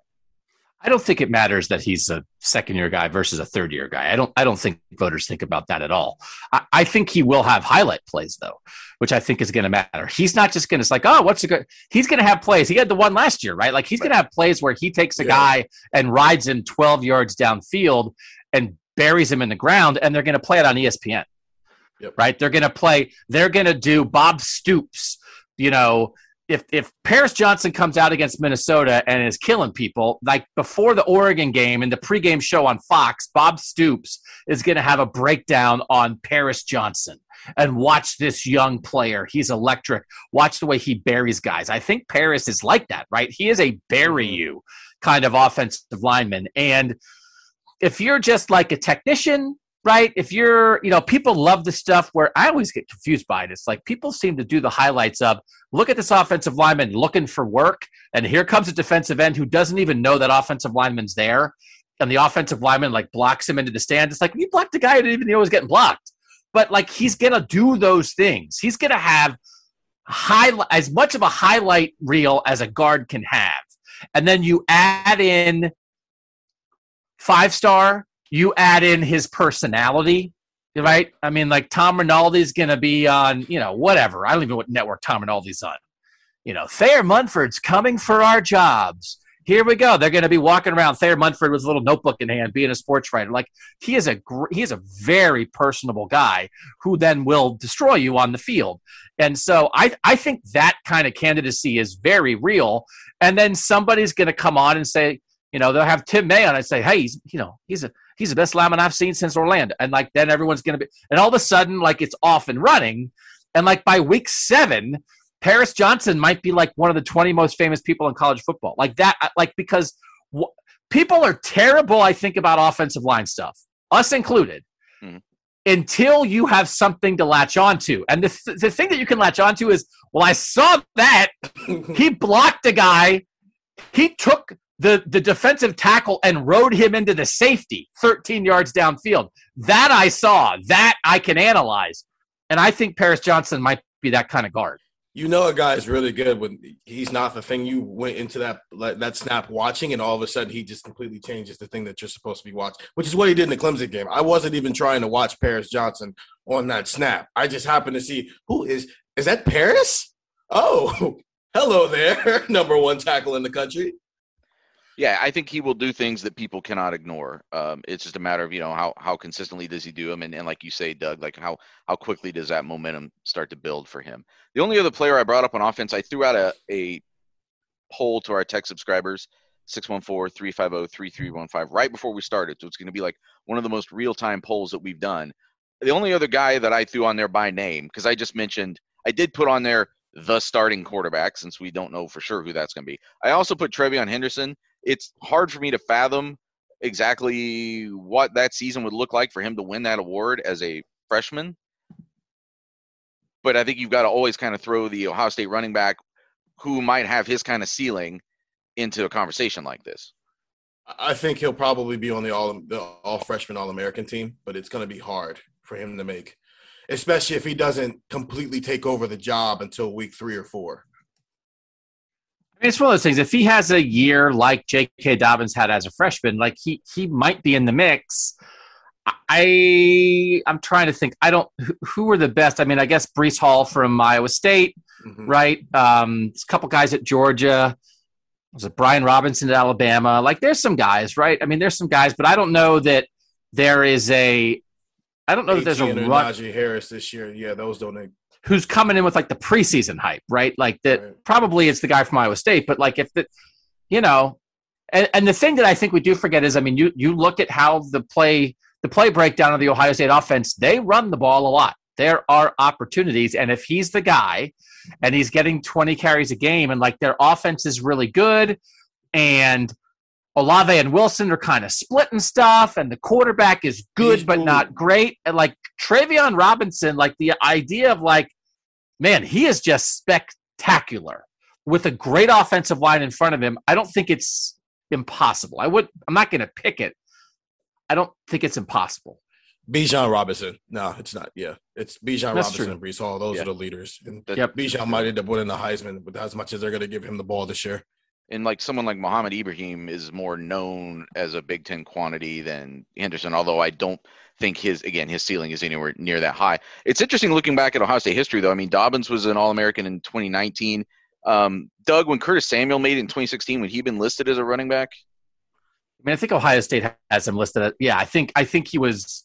I don't think it matters that he's a second year guy versus a third year guy. I don't I don't think voters think about that at all. I, I think he will have highlight plays though, which I think is going to matter. He's not just going to like, oh, what's a good? He's going to have plays. He had the one last year, right? Like he's going to have plays where he takes a yeah. guy and rides him 12 yards downfield and buries him in the ground, and they're going to play it on ESPN. Yep. Right? They're going to play. They're going to do Bob Stoops. You know, if if Paris Johnson comes out against Minnesota and is killing people, like before the Oregon game and the pregame show on Fox, Bob Stoops is going to have a breakdown on Paris Johnson and watch this young player. He's electric. Watch the way he buries guys. I think Paris is like that, right? He is a bury mm-hmm. you kind of offensive lineman. And if you're just like a technician right? If you're, you know, people love the stuff where I always get confused by it. It's like people seem to do the highlights of look at this offensive lineman looking for work, and here comes a defensive end who doesn't even know that offensive lineman's there. And the offensive lineman like blocks him into the stand. It's like you blocked the guy who didn't even know he was getting blocked. But like he's gonna do those things. He's gonna have high as much of a highlight reel as a guard can have. And then you add in five star you add in his personality, right? I mean, like Tom Rinaldi's going to be on, you know, whatever. I don't even know what network Tom Rinaldi's on. You know, Thayer Munford's coming for our jobs. Here we go. They're going to be walking around. Thayer Munford with a little notebook in hand, being a sports writer. Like he is a he is a very personable guy who then will destroy you on the field. And so I I think that kind of candidacy is very real. And then somebody's going to come on and say, you know, they'll have Tim May on and say, hey, he's you know he's a he's the best lineman I've seen since Orlando. And like then everyone's gonna be and all of a sudden, like it's off and running. And like by week seven, Paris Johnson might be like one of the 20 most famous people in college football. Like that, uh, like because w- people are terrible, I think, about offensive line stuff, us included, mm-hmm. until you have something to latch onto. And the, th- the thing that you can latch onto is, well, I saw that he blocked a guy. He took the, the defensive tackle and rode him into the safety 13 yards downfield. That I saw. That I can analyze. And I think Paris Johnson might be that kind of guard. You know a guy is really good when he's not the thing you went into that that snap watching, and all of a sudden he just completely changes the thing that you're supposed to be watching, which is what he did in the Clemson game. I wasn't even trying to watch Paris Johnson on that snap. I just happened to see who is is that Paris? Oh, hello there, number one tackle in the country. Yeah, I think he will do things that people cannot ignore. Um, it's just a matter of you know how how consistently does he do them, and, and like you say, Doug, like how how quickly does that momentum start to build for him. The only other player I brought up on offense, I threw out a a poll to our tech subscribers, 614-350-3315, right before we started. So it's going to be like one of the most real time polls that we've done. The only other guy that I threw on there by name, because I just mentioned, I did put on there the starting quarterback since we don't know for sure who that's going to be. I also put TreVeyon Henderson it's hard for me to fathom exactly what that season would look like for him to win that award as a freshman. But I think you've got to always kind of throw the Ohio State running back who might have his kind of ceiling into a conversation like this. I think he'll probably be on the all the all freshman all American team, but it's going to be hard for him to make, especially if he doesn't completely take over the job until week three or four. It's one of those things. If he has a year like J.K. Dobbins had as a freshman, like he he might be in the mix. I I'm trying to think. I don't who, were the best. I mean, I guess Breece Hall from Iowa State, Mhm. right? Um, a couple guys at Georgia. Was it Brian Robinson at Alabama? Like, there's some guys, right? I mean, there's some guys, but I don't know that there is a. I don't know that there's a 18 run Najee Harris this year. Yeah, those don't. Who's coming in with like the preseason hype, right? Like that Right. probably it's the guy from Iowa State, but like if the you know, and, and the thing that I think we do forget is I mean you you look at how the play the play breakdown of the Ohio State offense, they run the ball a lot. There are opportunities, and if he's the guy and he's getting 20 carries a game and like their offense is really good and Olave and Wilson are kind of splitting stuff, and the quarterback is good He's but cool. not great. And like Travion Robinson, like the idea of like, man, he is just spectacular with a great offensive line in front of him. I don't think it's impossible. I would. I'm not going to pick it. I don't think it's impossible. Bijan Robinson. No, it's not. Yeah, it's Bijan That's Robinson true. and Breece Hall. Those Yeah. are the leaders. And Yep. Bijan might end up winning the Heisman, but as much as they're going to give him the ball this year. And like someone like Mohamed Ibrahim is more known as a Big Ten quantity than Henderson, although I don't think his again his ceiling is anywhere near that high. It's interesting looking back at Ohio State history though. I mean Dobbins was an All American in 2019. Um, Doug, when Curtis Samuel made it in 2016, when he been listed as a running back, I mean, I think Ohio State has him listed. At, yeah, I think I think he was.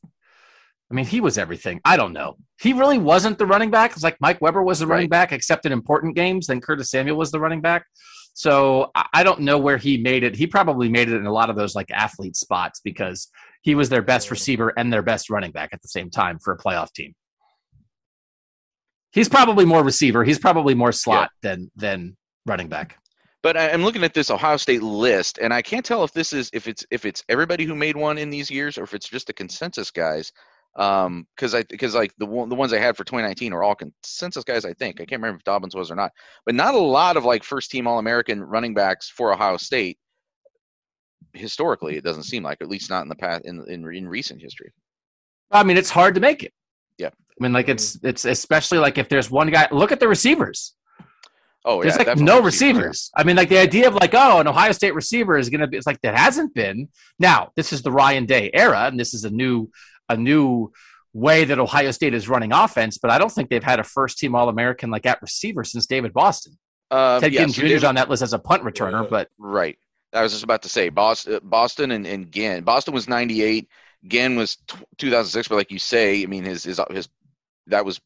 I mean, he was everything. I don't know. He really wasn't the running back. It's like Mike Weber was the running Right. back, except in important games. Then Curtis Samuel was the running back. So I don't know where he made it. He probably made it in a lot of those like athlete spots because he was their best receiver and their best running back at the same time for a playoff team. He's probably more receiver. He's probably more slot than than running back. But I'm looking at this Ohio State list, and I can't tell if this is if it's if it's everybody who made one in these years or if it's just the consensus guys. Um, because I because like the the ones I had for 2019 are all consensus guys. I think I can't remember if Dobbins was or not, but not a lot of like first team All American running backs for Ohio State. Historically, it doesn't seem like, at least not in the past in in, in recent history. I mean, it's hard to make it. Yeah. I mean, like it's it's especially like if there's one guy. Look at the receivers. Oh, There's yeah, like no receivers. receivers. I mean, like the idea of like, oh, an Ohio State receiver is going to be. It's like that hasn't been. Now this is the Ryan Day era, and this is a new a new way that Ohio State is running offense. But I don't think they've had a first team All American like at receiver since David Boston. Uh, Ted yeah, Ginn so Jr. is on that list as a punt returner, Yeah. but Right. I was just about to say Boston, Boston and, and Ginn. Boston was 98. Ginn was t- 2006. But like you say, I mean, his, his, his, that was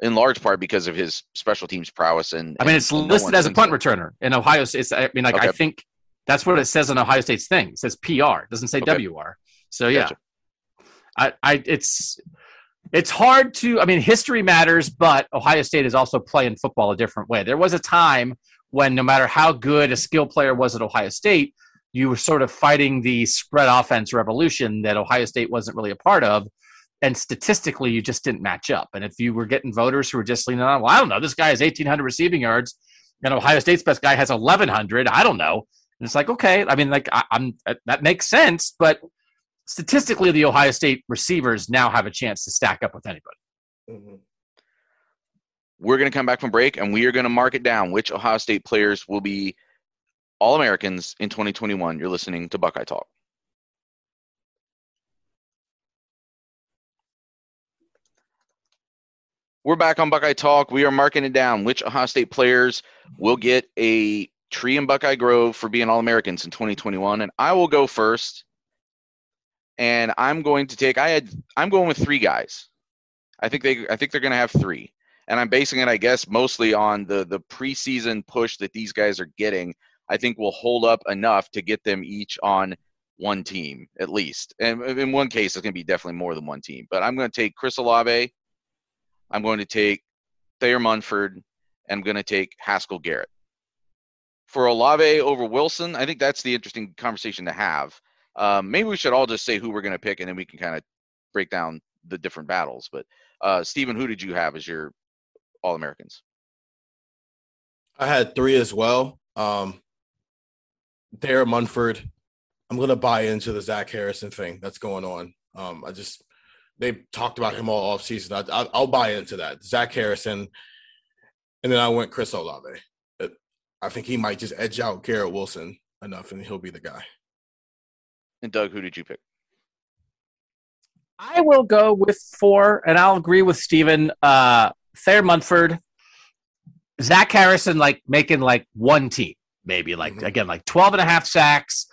in large part because of his special teams prowess. And I mean, it's and no listed one as a punt returner in Ohio State. I mean, like I think that's what it says on Ohio State's thing. It says PR. It doesn't say Okay. WR. So yeah, Gotcha. I, I, it's, it's hard to. I mean, history matters, but Ohio State is also playing football a different way. There was a time when no matter how good a skill player was at Ohio State, you were sort of fighting the spread offense revolution that Ohio State wasn't really a part of. And statistically, you just didn't match up. And if you were getting voters who were just leaning on, well, I don't know, this guy has 1,800 receiving yards, and Ohio State's best guy has 1,100. I don't know. And it's like, okay, I mean, like, I, I'm that makes sense, but statistically, the Ohio State receivers now have a chance to stack up with anybody. Mhm. We're going to come back from break and we are going to mark it down which Ohio State players will be All Americans in 2021. You're listening to Buckeye Talk. We're back on Buckeye Talk. We are marking it down which Ohio State players will get a tree in Buckeye Grove for being All Americans in 2021. And I will go first. And I'm going to take I had I'm going with three guys. I think they I think they're gonna have three. And I'm basing it, I guess, mostly on the the preseason push that these guys are getting. I think will hold up enough to get them each on one team at least. And in one case, it's going to be definitely more than one team. But I'm going to take Chris Olave. I'm going to take Thayer Munford. And I'm going to take Haskell Garrett. For Olave over Wilson, I think that's the interesting conversation to have. Um, maybe we should all just say who we're going to pick, and then we can kind of break down the different battles. But uh, Stephen, who did you have as your All Americans? I had three as well. Um, Thayer Munford. I'm gonna buy into the Zach Harrison thing that's going on. Um, I just they've talked about him all off season. I, I, I'll buy into that. Zach Harrison, and then I went Chris Olave. I think he might just edge out Garrett Wilson enough, and he'll be the guy. And Doug, who did you pick? I will go with four, and I'll agree with Stephen. Uh, Thayer Munford, Zach Harrison, like making like one team, maybe like mm-hmm. again, like 12 and a half sacks.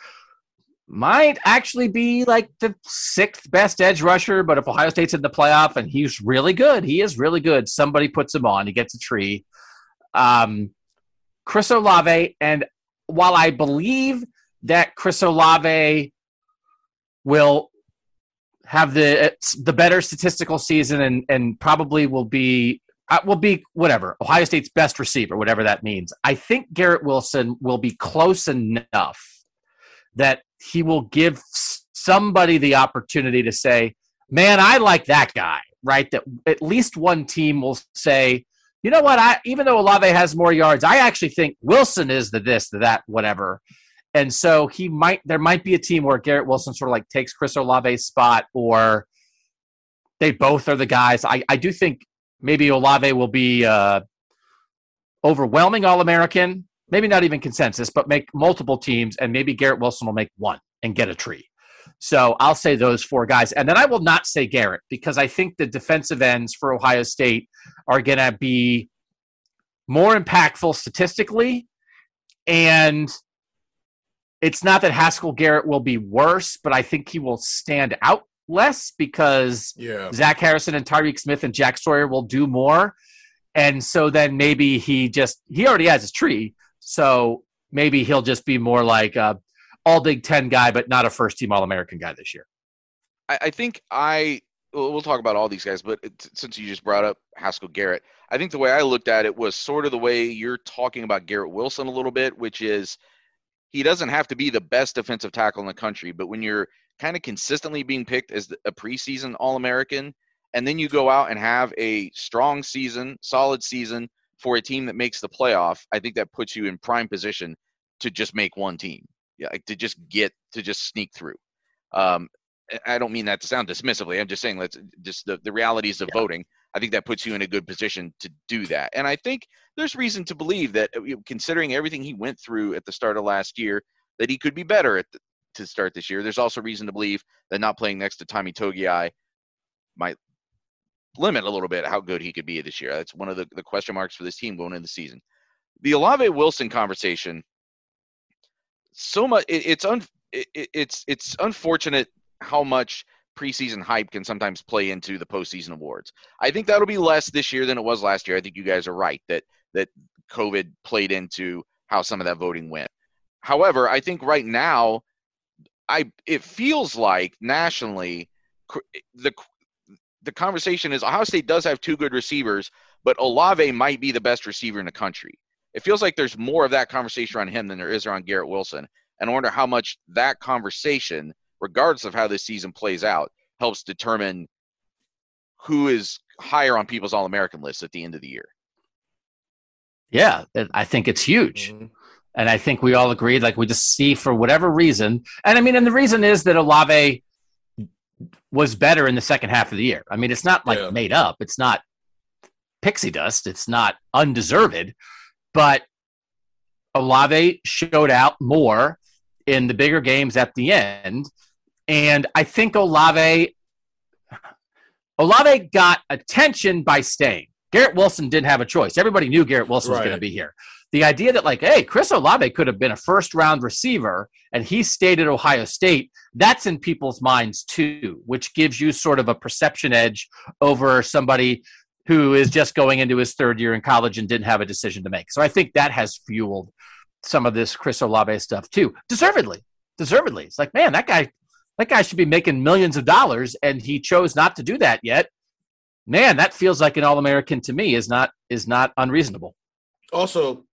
Might actually be like the sixth best edge rusher, but if Ohio State's in the playoff and he's really good, he is really good. Somebody puts him on, he gets a tree. Um, Chris Olave, and while I believe that Chris Olave will have the the better statistical season and and probably will be uh, will be whatever Ohio State's best receiver, whatever that means. I think Garrett Wilson will be close enough that he will give somebody the opportunity to say, "Man, I like that guy." Right? That at least one team will say, "You know what? I even though Olave has more yards, I actually think Wilson is the this, the that, whatever." And so he might there might be a team where Garrett Wilson sort of like takes Chris Olave's spot or they both are the guys. I, I do think maybe Olave will be uh, overwhelming All American, maybe not even consensus, but make multiple teams, and maybe Garrett Wilson will make one and get a tree. So I'll say those four guys. And then I will not say Garrett because I think the defensive ends for Ohio State are going to be more impactful statistically and it's not that Haskell Garrett will be worse, but I think he will stand out less because yeah. Zach Harrison and Tyreke Smith and Jack Sawyer will do more. And so then maybe he just he already has his tree. So maybe he'll just be more like a all Big Ten guy, but not a first team All American guy this year. I, I think I we'll talk about all these guys, but since you just brought up Haskell Garrett, I think the way I looked at it was sort of the way you're talking about Garrett Wilson a little bit, which is – he doesn't have to be the best defensive tackle in the country, but when you're kind of consistently being picked as a preseason All American, and then you go out and have a strong season, solid season for a team that makes the playoff, I think that puts you in prime position to just make one team, yeah, like to just get to just sneak through. Um, I don't mean that to sound dismissively. I'm just saying let's just the, the realities of yeah. voting. I think that puts you in a good position to do that. And I think there's reason to believe that, uh, considering everything he went through at the start of last year, that he could be better at the, to start this year. There's also reason to believe that not playing next to Tommy Togiai might limit a little bit how good he could be this year. That's one of the, the question marks for this team going into the season. The Olave Wilson conversation, so much it, it's un, it, it's it's unfortunate how much preseason hype can sometimes play into the postseason awards. I think that'll be less this year than it was last year. I think you guys are right that that COVID played into how some of that voting went. However, I think right now, I it feels like nationally the the conversation is Ohio State does have two good receivers, but Olave might be the best receiver in the country. It feels like there's more of that conversation around him than there is around Garrett Wilson. And I wonder how much that conversation regardless of how this season plays out, helps determine who is higher on people's All American lists at the end of the year. Yeah, I think it's huge. Mm-hmm. And I think we all agreed, like we just see for whatever reason. And I mean, and the reason is that Olave was better in the second half of the year. I mean, it's not like yeah. made up, it's not pixie dust, it's not undeserved, but Olave showed out more in the bigger games at the end. And I think Olave Olave got attention by staying. Garrett Wilson didn't have a choice. Everybody knew Garrett Wilson was going to be here. The idea that, like, hey, Chris Olave could have been a first round receiver and he stayed at Ohio State, that's in people's minds too, which gives you sort of a perception edge over somebody who is just going into his third year in college and didn't have a decision to make. So I think that has fueled some of this Chris Olave stuff too, deservedly. Deservedly. It's like, man, that guy that guy should be making millions of dollars and he chose not to do that yet. Man that feels like an all-american to me is not is not unreasonable. Also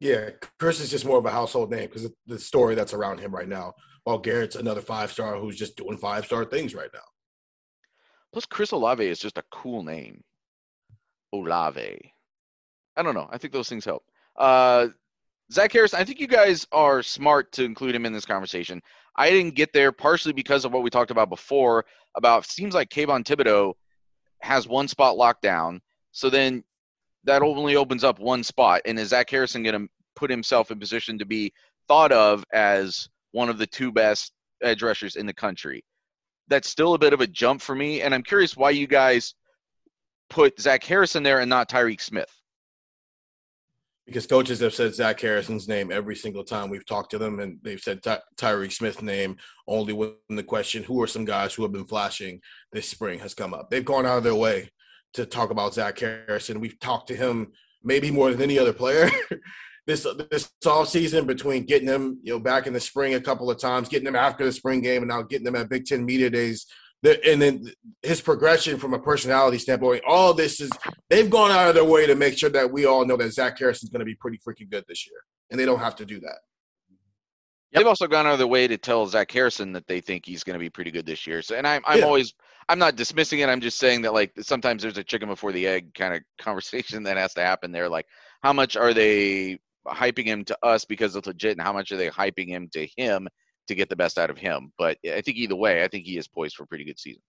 yeah chris is just more of a household name because the story that's around him right now while garrett's another five star who's just doing five star things right now. Plus chris olave is just a cool name. Olave. I don't know. I think those things help. Uh Zach Harris, I think you guys are smart to include him in this conversation. I didn't get there partially because of what we talked about before. About seems like Kayvon Thibodeaux has one spot locked down. So then that only opens up one spot. And is Zach Harrison going to put himself in position to be thought of as one of the two best edge rushers in the country? That's still a bit of a jump for me, and I'm curious why you guys put Zach Harrison there and not Tyreke Smith. Because coaches have said Zach Harrison's name every single time we've talked to them, and they've said Ty- Smith's name only when the question, who are some guys who have been flashing this spring, has come up. They've gone out of their way to talk about Zach Harrison. We've talked to him maybe more than any other player this this off season between getting him, you know, back in the spring a couple of times, getting him after the spring game, and now getting him at Big Ten media days. And then his progression from a personality standpoint, all this is they've gone out of their way to make sure that we all know that Zach Harrison's going to be pretty freaking good this year, and they don't have to do that. Yep. They've also gone out of their way to tell Zach Harrison that they think he's going to be pretty good this year. So, and I'm I'm yeah. always I'm not dismissing it. I'm just saying that like sometimes there's a chicken before the egg kind of conversation that has to happen there. Like, how much are they hyping him to us because it's legit, and how much are they hyping him to him to get the best out of him? But I think either way, I think he is poised for a pretty good season.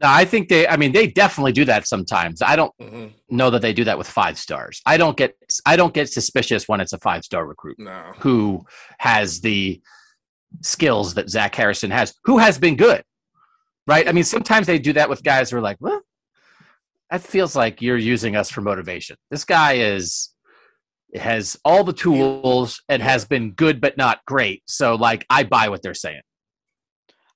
No, I think they. I mean, they definitely do that sometimes. I don't mm-hmm. know that they do that with five stars. I don't get. I don't get suspicious when it's a five star recruit no. who has the skills that Zach Harrison has, who has been good right? I mean, sometimes they do that with guys who are like, well, that feels like you're using us for motivation. This guy is has all the tools and has been good but not great. So like I buy what they're saying.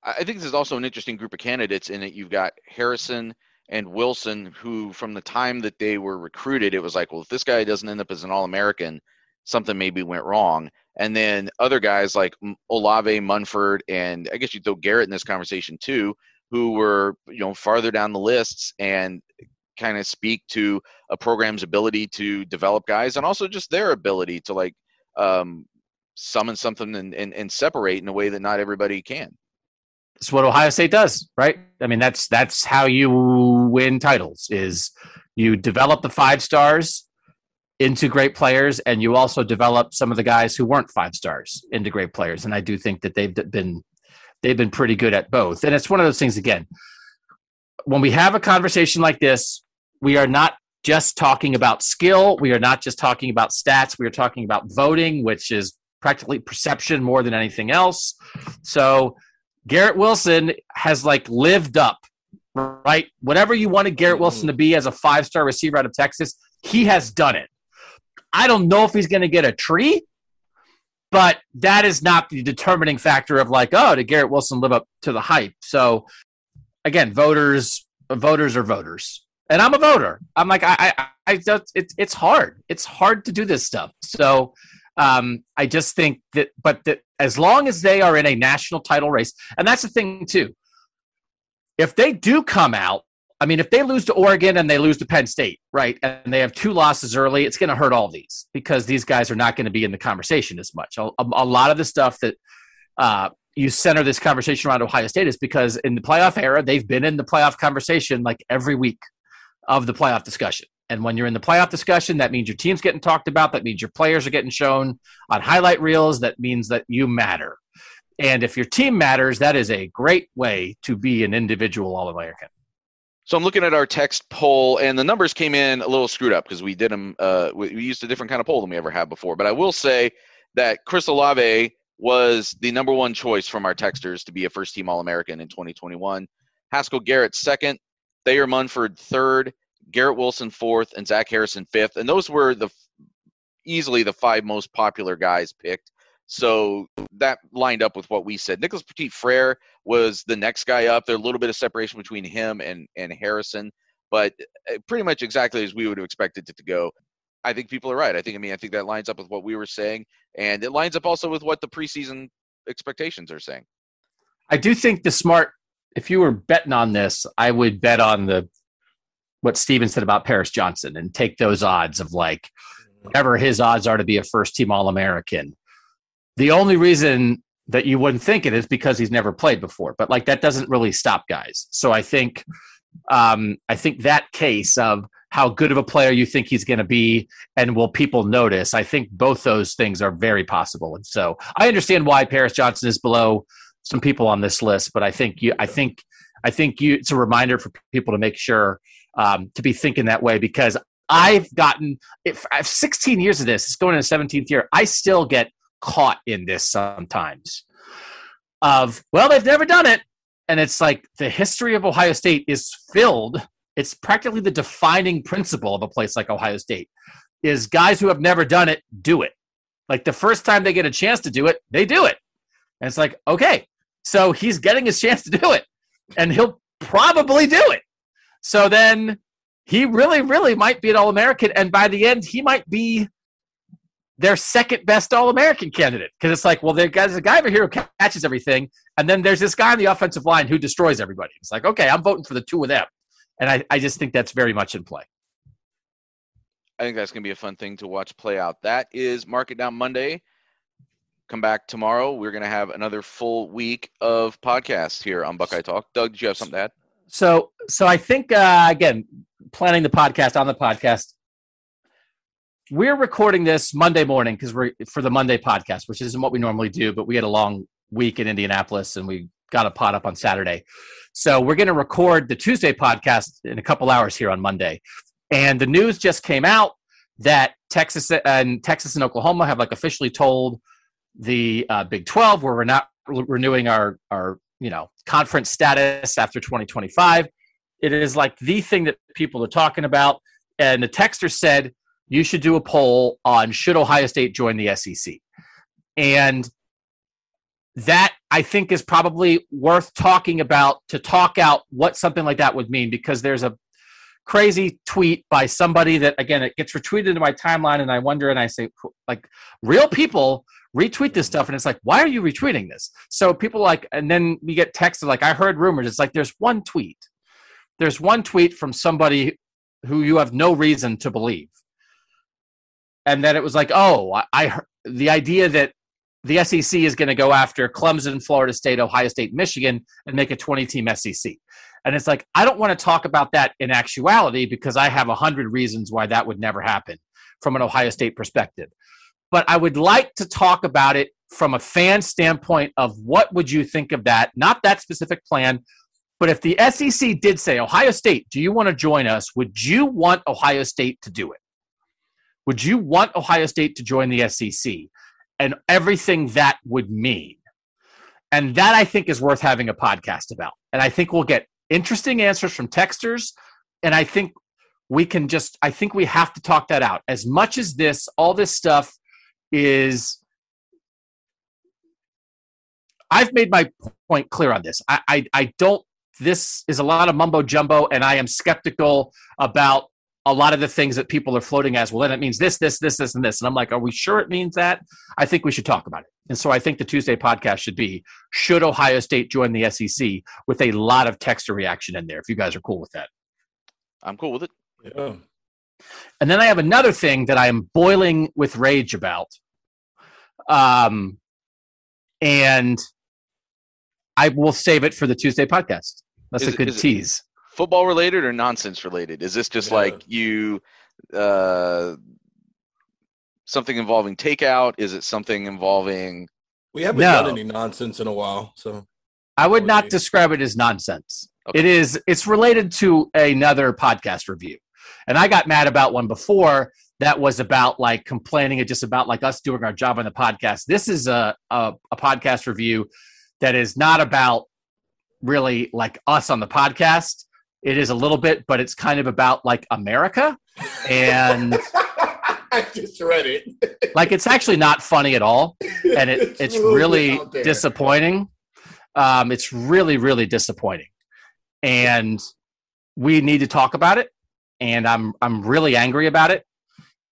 I think this is also an interesting group of candidates in it. You've got Harrison and Wilson, who from the time that they were recruited, it was like, well, if this guy doesn't end up as an All American, something maybe went wrong. And then other guys like Olave, Munford, and I guess you throw Garrett in this conversation too, who were you know farther down the lists and kind of speak to a program's ability to develop guys and also just their ability to like um, summon something and, and, and separate in a way that not everybody can. It's what Ohio State does, right? I mean, that's that's how you win titles. Is you develop the five stars into great players, and you also develop some of the guys who weren't five stars into great players. And I do think that they've been they've been pretty good at both. And it's one of those things again. When we have a conversation like this, we are not just talking about skill. We are not just talking about stats. We are talking about voting, which is practically perception more than anything else. So Garrett Wilson has like lived up, right? Whatever you wanted Garrett Wilson to be as a five star receiver out of Texas, he has done it. I don't know if he's going to get a tree, but that is not the determining factor of like, oh, did Garrett Wilson live up to the hype? So again, voters, voters are voters, and I'm a voter. I'm like, I, I, I just, it's, it's hard. It's hard to do this stuff. So um, I just think that, but that as long as they are in a national title race, and that's the thing too. If they do come out I mean, if they lose to Oregon and they lose to Penn State, right, and they have two losses early, it's going to hurt all these because these guys are not going to be in the conversation as much. A, a lot of the stuff that uh, you center this conversation around Ohio State is because in the playoff era, they've been in the playoff conversation like every week of the playoff discussion. And when you're in the playoff discussion, that means your team's getting talked about. That means your players are getting shown on highlight reels. That means that you matter. And if your team matters, that is a great way to be an individual All American. So I'm looking at our text poll, and the numbers came in a little screwed up because we did them. Uh, we, used a different kind of poll than we ever had before. But I will say that Chris Olave was the number one choice from our texters to be a first-team All-American in 2021. Haskell Garrett second, Thayer Munford third, Garrett Wilson fourth, and Zach Harrison fifth. And those were the easily the five most popular guys picked. So that lined up with what we said. Nicholas Petit Frere was the next guy up. There's a little bit of separation between him and, and Harrison, but uh, pretty much exactly as we would have expected it to go. I think people are right. I think I mean I think that lines up with what we were saying, and it lines up also with what the preseason expectations are saying. I do think the smart. If you were betting on this, I would bet on the what Stephen said about Paris Johnson and take those odds of like whatever his odds are to be a first team All American the only reason that you wouldn't think it is because he's never played before. But like that doesn't really stop guys. So I think um, I think that case of how good of a player you think he's going to be and will people notice, I think both those things are very possible. And so I understand why Paris Johnson is below some people on this list, but I think you I think I think you it's a reminder for people to make sure um, to be thinking that way because I've gotten if I have 16 years of this, it's going into 17th year. I still get caught in this sometimes. Of well, they've never done it, and it's like the history of Ohio State is filled. It's practically the defining principle of a place like Ohio State is guys who have never done it do it. Like the first time they get a chance to do it, they do it. And it's like, okay, so he's getting his chance to do it, and he'll probably do it. So then he really, really might be an All American. And by the end, he might be their second best All American candidate. Because it's like, well, there's a guy over here who catches everything. And then there's this guy on the offensive line who destroys everybody. It's like, okay, I'm voting for the two of them. And I, I just think that's very much in play. I think that's going to be a fun thing to watch play out. That is Mark It Down Monday. Come back tomorrow. We're going to have another full week of podcasts here on Buckeye Talk. Doug, did you have something to add? So, so I think uh, again, planning the podcast on the podcast. We're recording this Monday morning because we're for the Monday podcast, which isn't what we normally do, but we had a long week in Indianapolis and we got a pot up on Saturday. So we're going to record the Tuesday podcast in a couple hours here on Monday. And the news just came out that Texas and Texas and Oklahoma have like officially told the uh, Big 12 where we're not re- renewing our our you know conference status after 2025. It is like the thing that people are talking about. And the texter said, you should do a poll on should Ohio State join the SEC. And that I think is probably worth talking about to talk out what something like that would mean because there's a crazy tweet by somebody that again it gets retweeted into my timeline and I wonder and I say like real people retweet this stuff and it's like why are you retweeting this? So people like and then we get texted like I heard rumors. It's like there's one tweet. There's one tweet from somebody who you have no reason to believe. And then it was like oh I, I the idea that the SEC is going to go after Clemson, Florida State, Ohio State, Michigan, and make a 20 team SEC. And it's like, I don't want to talk about that in actuality because I have a hundred reasons why that would never happen from an Ohio State perspective. But I would like to talk about it from a fan standpoint of what would you think of that? Not that specific plan, but if the SEC did say, Ohio State, do you want to join us? Would you want Ohio State to do it? Would you want Ohio State to join the SEC? And everything that would mean. And that I think is worth having a podcast about. And I think we'll get interesting answers from texters. And I think we can just, I think we have to talk that out. As much as this, all this stuff is I've made my point clear on this. I, I, I, don't this is a lot of mumbo jumbo, and I am skeptical about a lot of the things that people are floating as well. Then it means this, this, this, this, and this. And I'm like, are we sure it means that? I think we should talk about it. And so I think the Tuesday podcast should be Should Ohio State join the SEC with a lot of texture reaction in there, if you guys are cool with that. I'm cool with it. Yeah. And then I have another thing that I am boiling with rage about. Um, and I will save it for the Tuesday podcast. That's Is a good it- tease. Football related or nonsense related? Is this just Yeah. like you uh something involving takeout? Is it something involving We haven't No. done any nonsense in a while, so I would not describe it as nonsense. Okay. It is. It's related to another podcast review, and I got mad about one before that was about like complaining and just about like us doing our job on the podcast. This is a a, a podcast review that is not about really like us on the podcast. It is a little bit, but it's kind of about like America, and I just read it. like it's actually not funny at all and it, it's a little really disappointing. Um, it's really, really disappointing, and we need to talk about it. And I'm I'm really angry about it.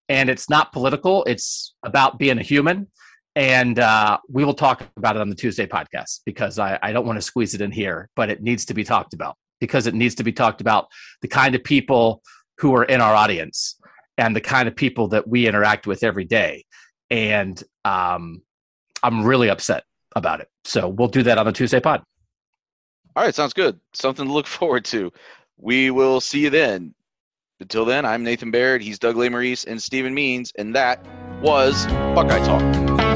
And it's not political; it's about being a human. And uh, we will talk about it on the Tuesday podcast because I, I don't want to squeeze it in here, but it needs to be talked about because it needs to be talked about the kind of people who are in our audience and the kind of people that we interact with every day. And um, I'm really upset about it. So we'll do that on the Tuesday pod. All right, sounds good. Something to look forward to. We will see you then. Until then, I'm Nathan Baird. He's Doug Lesmerises and Stephen Means, and that was Buckeye Talk.